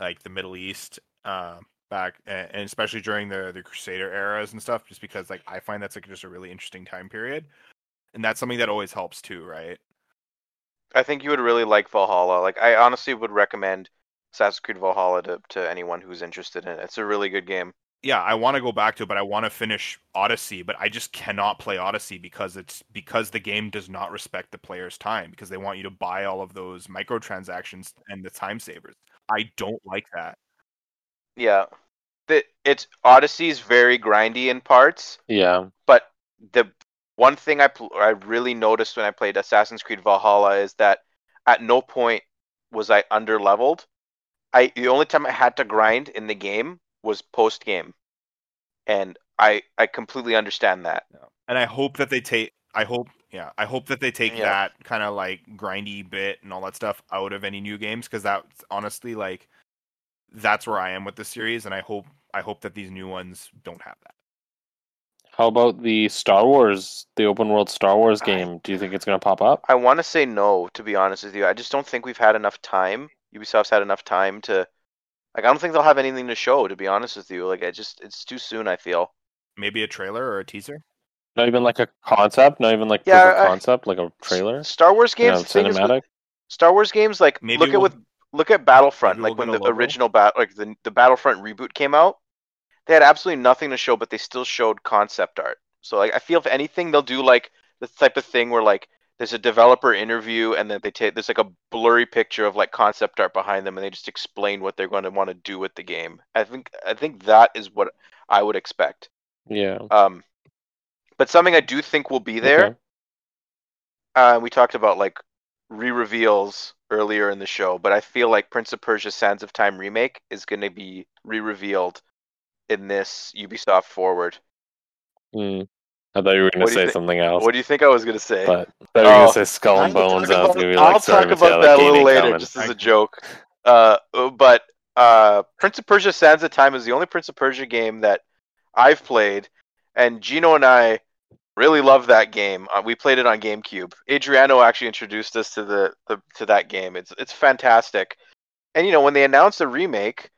[SPEAKER 2] like the Middle East, uh, back and especially during the the Crusader eras and stuff. Just because like I find that's like just a really interesting time period, and that's something that always helps too, right?
[SPEAKER 1] I think you would really like Valhalla. Like I honestly would recommend Assassin's Creed Valhalla to, to anyone who's interested in it. It's a really good game.
[SPEAKER 2] yeah, I want to go back to it, but I want to finish Odyssey, but I just cannot play Odyssey because it's because the game does not respect the player's time because they want you to buy all of those microtransactions and the time savers. I don't like that.
[SPEAKER 1] Yeah, the it's Odyssey's very grindy in parts,
[SPEAKER 3] Yeah.
[SPEAKER 1] but the one thing I pl- I really noticed when I played Assassin's Creed Valhalla is that at no point was I under leveled. I the only time I had to grind in the game was post game, and I I completely understand that.
[SPEAKER 2] And I hope that they take. I hope, yeah, I hope that they take
[SPEAKER 1] Yeah.
[SPEAKER 2] that kind of like grindy bit and all that stuff out of any new games because that's honestly like that's where I am with the series, and I hope I hope that these new ones don't have that.
[SPEAKER 3] How about the Star Wars, the open world Star Wars
[SPEAKER 1] I-
[SPEAKER 3] game? Do you think it's going to pop up?
[SPEAKER 1] I want to say no, to be honest with you. I just don't think we've had enough time. Ubisoft's had enough time to, like, I don't think they'll have anything to show. To be honest with you, like, I just it's too soon. I feel.
[SPEAKER 2] Maybe a trailer or a teaser.
[SPEAKER 3] Not even like a concept, not even like
[SPEAKER 1] Yeah,
[SPEAKER 3] proof of
[SPEAKER 1] I-
[SPEAKER 3] concept, like a trailer.
[SPEAKER 1] Star Wars
[SPEAKER 3] You know,
[SPEAKER 1] games. thing is with-
[SPEAKER 3] cinematic.
[SPEAKER 1] Star Wars games, like,
[SPEAKER 2] Maybe
[SPEAKER 1] look at
[SPEAKER 2] we'll-
[SPEAKER 1] with look at Battlefront. Like when the
[SPEAKER 2] logo.
[SPEAKER 1] original bat, like the the Battlefront reboot came out, they had absolutely nothing to show, but they still showed concept art. So like, I feel if anything, they'll do like this type of thing where like there's a developer interview and then they take there's like a blurry picture of like concept art behind them and they just explain what they're going to want to do with the game. I think I think that is what I would expect.
[SPEAKER 3] Yeah.
[SPEAKER 1] Um, but something I do think will be there.
[SPEAKER 3] Okay.
[SPEAKER 1] Uh, we talked about like re-reveals earlier in the show, but I feel like Prince of Persia: Sands of Time remake is going to be re-revealed in this Ubisoft Forward.
[SPEAKER 3] Hmm. I thought you were going to say
[SPEAKER 1] thi-
[SPEAKER 3] something else,
[SPEAKER 1] What do you think I was going to say?
[SPEAKER 3] but I thought you were going
[SPEAKER 1] Oh,
[SPEAKER 3] to say Skull and
[SPEAKER 1] I'll
[SPEAKER 3] Bones.
[SPEAKER 1] talk
[SPEAKER 3] I was
[SPEAKER 1] about-
[SPEAKER 3] going to be like,
[SPEAKER 1] I'll
[SPEAKER 3] sorry,
[SPEAKER 1] talk about that a little later,
[SPEAKER 3] coming.
[SPEAKER 1] just as a joke. Uh, but uh, Prince of Persia: Sands of Time is the only Prince of Persia game that I've played, and Gino and I really love that game. Uh, we played it on GameCube. Adriano actually introduced us to the, the to that game. It's it's fantastic, and you know when they announced the remake,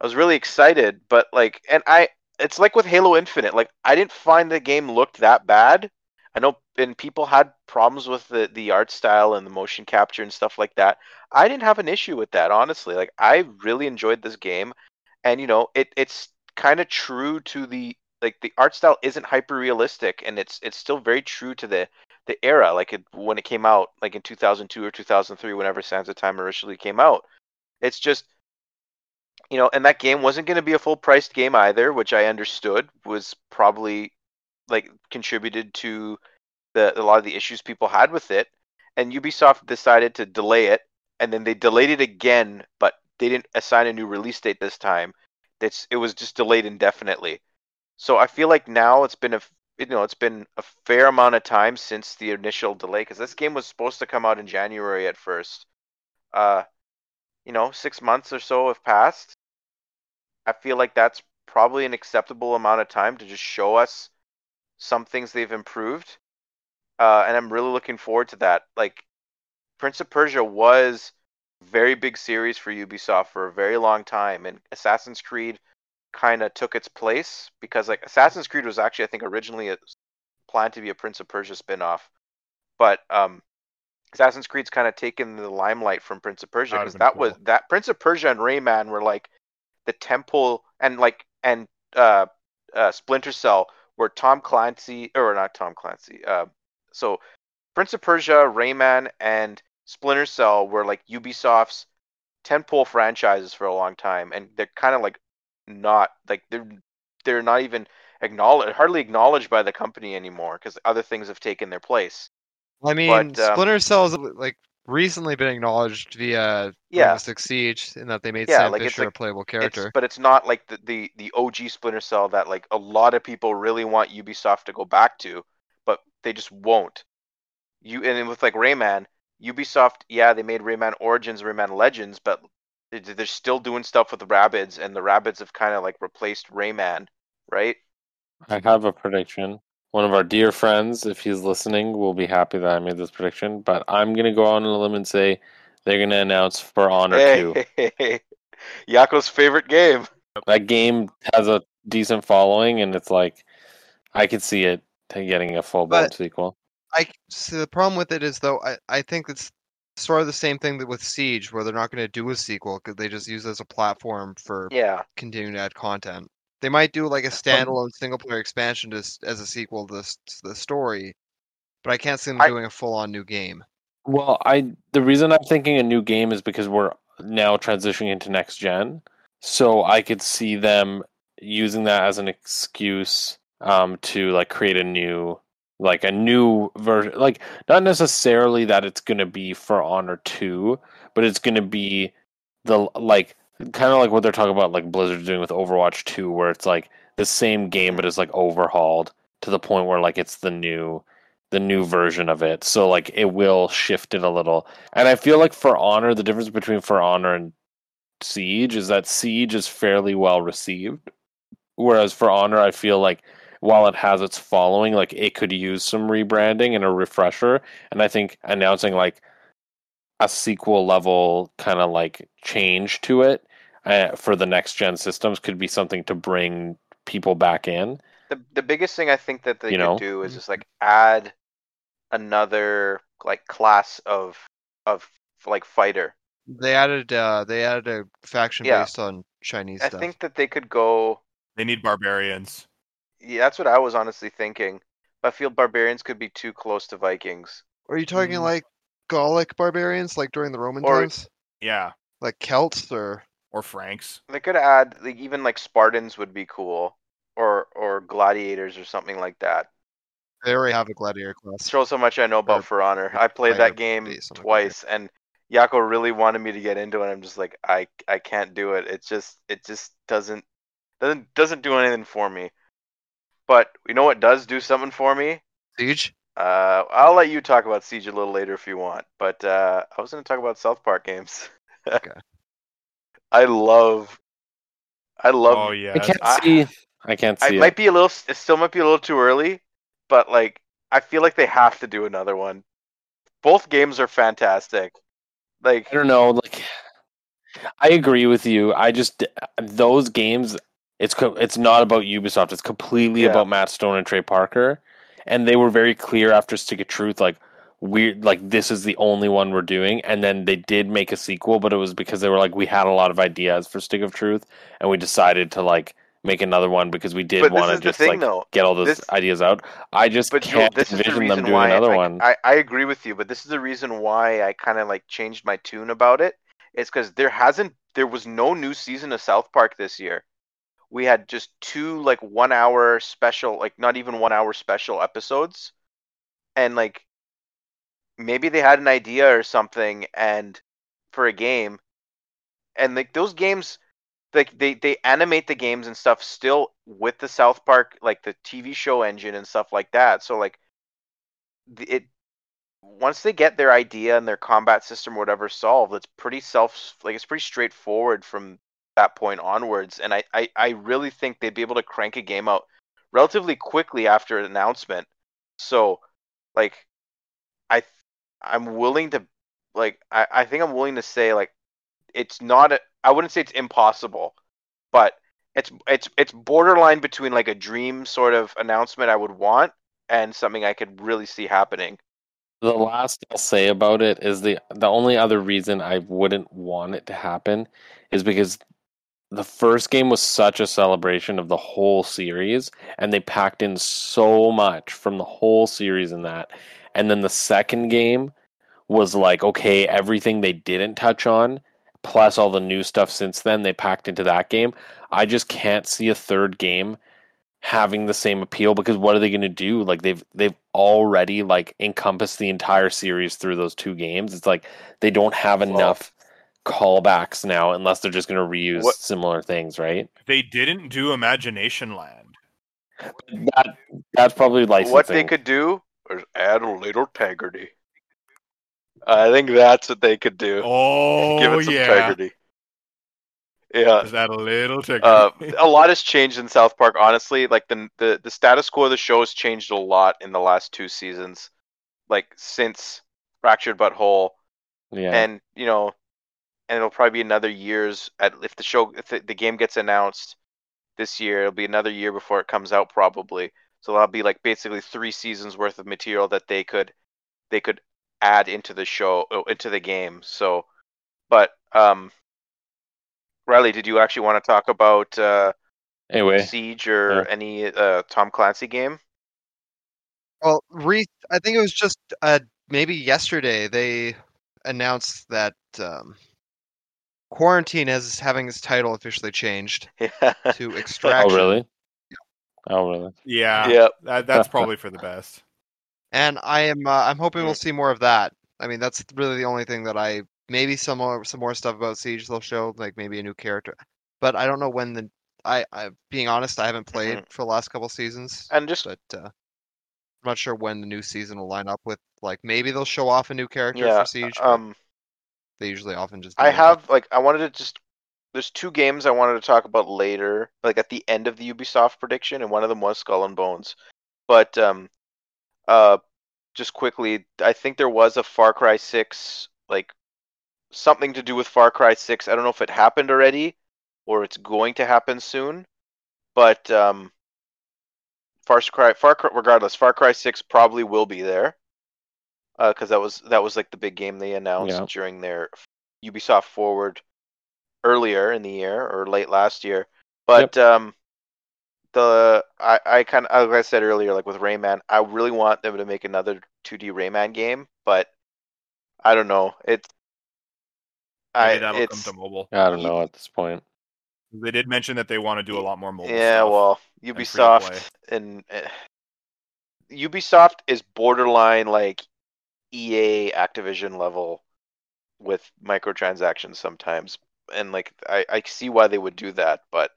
[SPEAKER 1] I was really excited. But like, and I, it's like with Halo Infinite. Like I didn't find the game looked that bad. I know, and people had problems with the the art style and the motion capture and stuff like that. I didn't have an issue with that, honestly. Like I really enjoyed this game, and you know, it it's kind of true to the like the art style isn't hyper realistic, and it's it's still very true to the the era, like it, when it came out, like in 2002 or 2003, whenever Sands of Time originally came out. It's just you know, and that game wasn't going to be a full priced game either, which I understood was probably like contributed to the a lot of the issues people had with it. And Ubisoft decided to delay it, and then they delayed it again, but they didn't assign a new release date this time. It's it was just delayed indefinitely. So I feel like now it's been a you know it's been a fair amount of time since the initial delay because this game was supposed to come out in January at first. Uh, you know, six months or so have passed. I feel like that's probably an acceptable amount of time to just show us some things they've improved. Uh, and I'm really looking forward to that. Like, Prince of Persia was very big series for Ubisoft for a very long time, and Assassin's Creed kind of took its place because, like, Assassin's Creed was actually, I think, originally a, planned to be a Prince of Persia spin-off, but um, Assassin's Creed's kind of taken the limelight from Prince of Persia because that
[SPEAKER 2] been
[SPEAKER 1] was that Prince of Persia and Rayman were like the temple and like and uh, uh, Splinter Cell were Tom Clancy or not Tom Clancy. Uh, so Prince of Persia, Rayman, and Splinter Cell were like Ubisoft's tentpole franchises for a long time, and they're kind of like not like they're they're not even acknowledged, hardly acknowledged by the company anymore because other things have taken their place.
[SPEAKER 4] I mean,
[SPEAKER 1] But, um,
[SPEAKER 4] Splinter Cell has like recently been acknowledged via
[SPEAKER 1] Yeah.
[SPEAKER 4] Six Siege in that they made
[SPEAKER 1] Yeah,
[SPEAKER 4] Sam
[SPEAKER 1] like, it's
[SPEAKER 4] Fisher a
[SPEAKER 1] like-
[SPEAKER 4] playable
[SPEAKER 1] It's,
[SPEAKER 4] character.
[SPEAKER 1] but it's not like the, the the OG Splinter Cell that like a lot of people really want Ubisoft to go back to, but they just won't. You and with like Rayman, Ubisoft, yeah, they made Rayman Origins, Rayman Legends, but they're still doing stuff with the Rabbids, and the Rabbids have kind of like replaced Rayman, right?
[SPEAKER 3] I have a prediction. One of our dear friends, if he's listening, will be happy that I made this prediction. But I'm gonna go on a limb and say they're gonna announce For Honor Two.
[SPEAKER 1] Hey, Yako's favorite game.
[SPEAKER 3] That game has a decent following, and it's like I could see it getting a full blown sequel.
[SPEAKER 4] I see the problem with it is though I, I think it's sort of the same thing that with Siege, where they're not going to do a sequel because they just use it as a platform for
[SPEAKER 1] Yeah,
[SPEAKER 4] continuing to add content. They might do like a standalone single player expansion just as a sequel to, this, to the story, but I can't see them
[SPEAKER 1] I-
[SPEAKER 4] doing a full on new game.
[SPEAKER 3] Well, I the reason I'm thinking a new game is because we're now transitioning into next gen. So I could see them using that as an excuse um to like create a new like a new version like not necessarily that it's going to be for Honor 2, but it's going to be the like kind of like what they're talking about like Blizzard's doing with Overwatch 2 where it's like the same game but it's like overhauled to the point where like it's the new the new version of it. So like it will shift it a little. And I feel like for Honor, the difference between For Honor and Siege is that Siege is fairly well received. Whereas for Honor, I feel like while it has its following, like it could use some rebranding and a refresher. And I think announcing like a sequel level kind of like change to it uh, for the next gen systems could be something to bring people back in.
[SPEAKER 1] The the biggest thing I think that they
[SPEAKER 3] You
[SPEAKER 1] could
[SPEAKER 3] know?
[SPEAKER 1] do is just like add another like class of of like fighter.
[SPEAKER 4] They added uh, they added a faction
[SPEAKER 1] Yeah.
[SPEAKER 4] based on Chinese
[SPEAKER 1] I
[SPEAKER 4] stuff.
[SPEAKER 1] think that they could go.
[SPEAKER 2] They need barbarians.
[SPEAKER 1] Yeah, that's what I was honestly thinking. I feel barbarians could be too close to Vikings.
[SPEAKER 4] Are you talking
[SPEAKER 2] Mm.
[SPEAKER 4] like Gallic barbarians, like during the Roman
[SPEAKER 1] Or-
[SPEAKER 4] times,
[SPEAKER 2] Yeah,
[SPEAKER 4] like Celts, or
[SPEAKER 2] or Franks.
[SPEAKER 1] They could add like even like Spartans would be cool, or or gladiators or something like that.
[SPEAKER 4] they already have a gladiator class?
[SPEAKER 1] Shows how much I know about
[SPEAKER 4] Or
[SPEAKER 1] For Honor. I played
[SPEAKER 4] fighter
[SPEAKER 1] that game
[SPEAKER 4] based on a
[SPEAKER 1] twice, and Yako really wanted me to get into it. I'm just like, I I can't do it. It just it just doesn't doesn't doesn't do anything for me. But you know what does do something for me?
[SPEAKER 4] Siege.
[SPEAKER 1] Uh, I'll let you talk about Siege a little later if you want. But uh, I was going to talk about South Park games.
[SPEAKER 4] Okay.
[SPEAKER 1] I love, I love.
[SPEAKER 2] oh yeah,
[SPEAKER 3] I can't
[SPEAKER 1] I-
[SPEAKER 3] see I can't
[SPEAKER 1] I
[SPEAKER 3] see it.
[SPEAKER 1] might be a little. It still might be a little too early, but like I feel like they have to do another one. Both games are fantastic. Like
[SPEAKER 3] I don't know. Like, I agree with you. I just those games. It's co- it's not about Ubisoft. It's completely
[SPEAKER 1] Yeah.
[SPEAKER 3] about Matt Stone and Trey Parker, and they were very clear after Stick of Truth. Like we're like this is the only one we're doing, and then they did make a sequel, but it was because they were like we had a lot of ideas for Stick of Truth, and we decided to like make another one because we did want to just
[SPEAKER 1] thing,
[SPEAKER 3] like
[SPEAKER 1] though.
[SPEAKER 3] get all those
[SPEAKER 1] This-
[SPEAKER 3] ideas out. I just
[SPEAKER 1] But
[SPEAKER 3] can't
[SPEAKER 1] this is the
[SPEAKER 3] them
[SPEAKER 1] reason
[SPEAKER 3] doing
[SPEAKER 1] why
[SPEAKER 3] another
[SPEAKER 1] I,
[SPEAKER 3] one.
[SPEAKER 1] I, I agree with you, but this is the reason why I kind of like changed my tune about it. It's because there hasn't, there was no new season of South Park this year. We had just two like one hour special, like not even one hour special episodes, and like maybe they had an idea or something, and for a game, and like those games like they they animate the games and stuff still with the South Park like the TV show engine and stuff like that. So like it once they get their idea and their combat system or whatever solved, it's pretty self like it's pretty straightforward from that point onwards. And I, I, I really think they'd be able to crank a game out relatively quickly after an announcement. So like I I'm willing to like I, I think I'm willing to say like it's not I wouldn't say it's impossible, but it's it's it's borderline between like a dream sort of announcement I would want and something I could really see happening.
[SPEAKER 3] The last I'll say about it is the the only other reason I wouldn't want it to happen is because the first game was such a celebration of the whole series and they packed in so much from the whole series in that. And then the second game was like okay, everything they didn't touch on plus all the new stuff since then they packed into that game. I just can't see a third game having the same appeal because what are they going to do like they've they've already like encompassed the entire series through those two games it's like they don't have enough callbacks now unless they're just going to reuse
[SPEAKER 1] What-
[SPEAKER 3] similar things right
[SPEAKER 2] They didn't do Imaginationland.
[SPEAKER 3] that that's probably licensing
[SPEAKER 1] What they could do is add a little integrity. I think that's what they could do.
[SPEAKER 2] Oh
[SPEAKER 1] Give it some
[SPEAKER 2] yeah,
[SPEAKER 1] integrity. Yeah.
[SPEAKER 2] is that a little tricky?
[SPEAKER 1] Uh, a lot has changed in South Park. Honestly, like the, the the status quo of the show has changed a lot in the last two seasons, like since Fractured But Whole.
[SPEAKER 3] Yeah
[SPEAKER 1] and you know, and it'll probably be another years at if the show if the, the game gets announced this year, it'll be another year before it comes out probably. So that'll be like basically three seasons worth of material that they could they could add into the show oh, into the game. So, but um, Riley, did you actually want to talk about uh,
[SPEAKER 3] Anyway,
[SPEAKER 1] Siege or
[SPEAKER 3] Yeah.
[SPEAKER 1] any uh, Tom Clancy game.
[SPEAKER 4] Well, re- I think it was just uh, maybe yesterday they announced that um, Quarantine is having its title officially changed
[SPEAKER 1] Yeah.
[SPEAKER 4] to Extraction.
[SPEAKER 3] oh
[SPEAKER 4] Extraction.
[SPEAKER 3] really? Oh really?
[SPEAKER 2] Yeah,
[SPEAKER 1] yeah.
[SPEAKER 2] that, that's probably for the best.
[SPEAKER 4] And I am uh, I'm hoping we'll see more of that. I mean, that's really the only thing that I maybe some more some more stuff about Siege they'll show, like maybe a new character. But I don't know when the I, I being honest, I haven't played for the last couple seasons,
[SPEAKER 1] And just
[SPEAKER 4] but uh, I'm not sure when the new season will line up with. Like maybe they'll show off a new character
[SPEAKER 1] yeah,
[SPEAKER 4] for Siege. but
[SPEAKER 1] um,
[SPEAKER 4] they usually often just. Do
[SPEAKER 1] I have like I wanted to just. There's two games I wanted to talk about later, like at the end of the Ubisoft prediction, and one of them was Skull and Bones. But um, uh, just quickly, I think there was a Far Cry Six, like something to do with Far Cry Six. I don't know if it happened already or it's going to happen soon, but um, Far Cry, Far Cry, regardless, Far Cry Six probably will be there, because that was that was like the big game they announced
[SPEAKER 3] Yeah.
[SPEAKER 1] during their Ubisoft Forward earlier in the year or late last year. But um, the I I kind of like I said earlier, like with Rayman, I really want them to make another 2D Rayman game, but I don't know. It's I
[SPEAKER 2] Maybe that'll
[SPEAKER 1] it's
[SPEAKER 2] come to mobile.
[SPEAKER 3] I don't know at this point.
[SPEAKER 2] They did mention that they want to do a lot more mobile.
[SPEAKER 1] yeah,
[SPEAKER 2] stuff.
[SPEAKER 1] well,
[SPEAKER 2] free to play.
[SPEAKER 1] Ubisoft and uh, Ubisoft is borderline like EA Activision level with microtransactions sometimes, and like I, I see why they would do that, but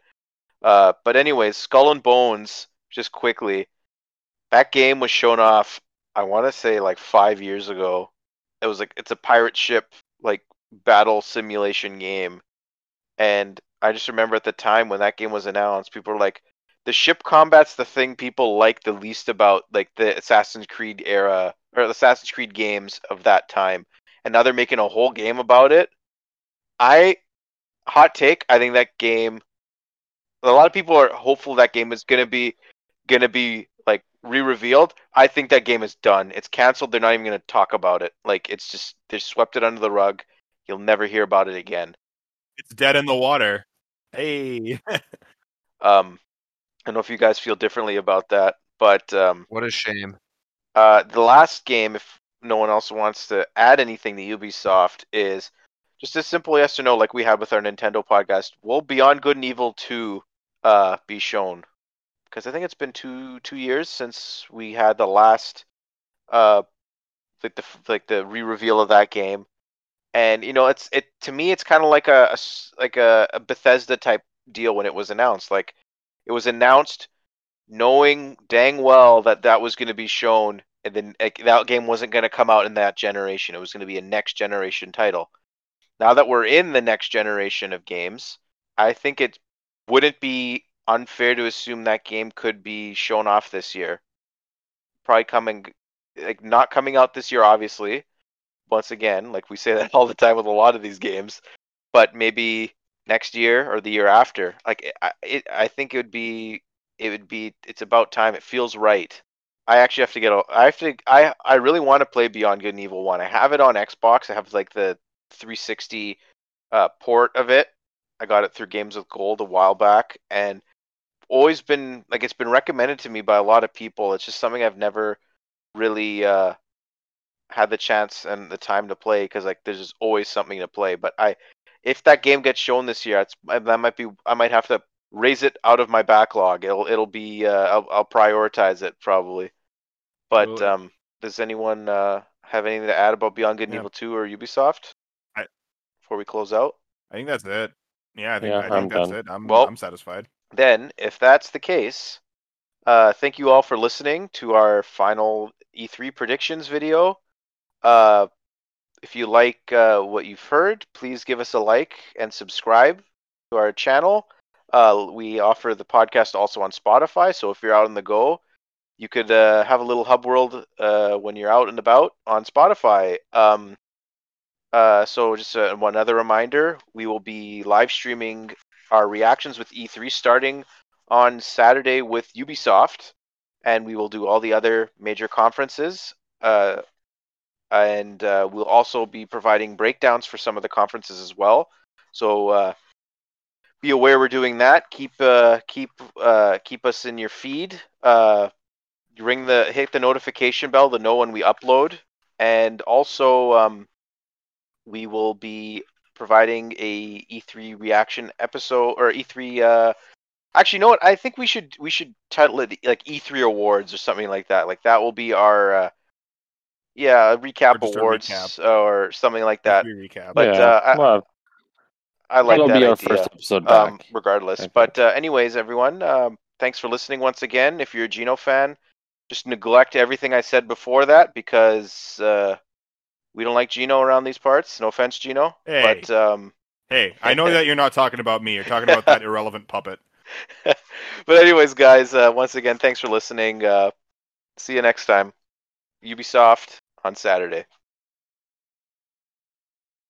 [SPEAKER 1] uh, but anyways, Skull and Bones, just quickly, that game was shown off. I want to say like five years ago. It was like it's a pirate ship like battle simulation game, and I just remember at the time when that game was announced, people were like, "The ship combat's the thing people like the least about like the Assassin's Creed era or the Assassin's Creed games of that time." And now they're making a whole game about it. I hot take. I think that game. A lot of people are hopeful that game is gonna be gonna be like re-revealed. I think that game is done. It's canceled. They're not even gonna talk about it. Like it's just they swept it under the rug. You'll never hear about it again.
[SPEAKER 2] It's dead in the water. Hey,
[SPEAKER 1] Um, don't know if you guys feel differently about that, but um,
[SPEAKER 4] What a shame.
[SPEAKER 1] uh, the last game, if no one else wants to add anything to Ubisoft, is just a simple yes or no, like we had with our Nintendo podcast. Will Beyond Good and Evil two uh, be shown? Because I think it's been two two years since we had the last uh, like the like the re-reveal of that game, and you know it's it to me it's kind of like a, a like a, a Bethesda type deal when it was announced. Like it was announced knowing dang well that that was going to be shown and then that game wasn't going to come out in that generation. It was going to be a next generation title. Now that we're in the next generation of games i think it wouldn't be unfair to assume that game could be shown off this year. Probably coming like not coming out this year obviously. Once again like we say that all the time with a lot of these games but maybe next year or the year after like I, it, I think it would be it would be it's about time. It feels right. I actually have to get a i have to i i really want to play beyond good and evil 1 i have it on xbox. I have like the 360 uh, port of it. I got it through games with gold a while back and always been like it's been recommended to me by a lot of people. It's just something i've never really uh had the chance and the time to play because like there's just always something to play. But i if that game gets shown this year it's that might be i might have to raise it out of my backlog. It'll it'll be uh, I'll I'll prioritize it probably. But
[SPEAKER 2] Absolutely.
[SPEAKER 1] um, does anyone uh, have anything to add about Beyond Good and
[SPEAKER 2] Yeah.
[SPEAKER 1] Evil Two or Ubisoft?
[SPEAKER 2] I-
[SPEAKER 1] Before we close out,
[SPEAKER 2] I think that's it. Yeah, I think,
[SPEAKER 3] Yeah,
[SPEAKER 2] I think that's
[SPEAKER 3] done.
[SPEAKER 2] it. I'm
[SPEAKER 1] Well-
[SPEAKER 2] I'm satisfied.
[SPEAKER 1] then if that's the case, uh, thank you all for listening to our final E3 predictions video. Uh, if you like uh, what you've heard, please give us a like and subscribe to our channel. Uh, we offer the podcast also on Spotify, so if you're out on the go, you could uh, have a little hub world uh, when you're out and about on Spotify. Um, uh, so just uh, one other reminder: we will be live streaming our reactions with E3 starting on Saturday with Ubisoft, and we will do all the other major conferences. And uh, we'll also be providing breakdowns for some of the conferences as well. So uh, be aware we're doing that. Keep uh, keep uh, keep us in your feed. Uh, ring the hit the notification bell to know when we upload, and also um, we will be providing a E3 reaction episode or E3. Uh, actually, you know what? I think we should we should title it like E3 awards or something like that. Like that will be our yeah recap
[SPEAKER 2] Or just a
[SPEAKER 1] awards
[SPEAKER 2] recap.
[SPEAKER 1] or something like that.
[SPEAKER 2] Recap.
[SPEAKER 1] But,
[SPEAKER 3] yeah,
[SPEAKER 1] uh, I-
[SPEAKER 3] well,
[SPEAKER 1] I like
[SPEAKER 3] that'll
[SPEAKER 1] that
[SPEAKER 3] be our
[SPEAKER 1] idea.
[SPEAKER 3] first episode back.
[SPEAKER 1] um, regardless.
[SPEAKER 3] I.
[SPEAKER 1] But uh, anyways, everyone, um, thanks for listening once again. If you're a Geno fan, just neglect everything I said before that because uh, we don't like Geno around these parts. No offense, Geno.
[SPEAKER 2] Hey.
[SPEAKER 1] But um,
[SPEAKER 2] hey, I know that you're not talking about me. You're talking about that irrelevant puppet.
[SPEAKER 1] but anyways, guys, uh, once again, thanks for listening. Uh, see you next time. Ubisoft on Saturday.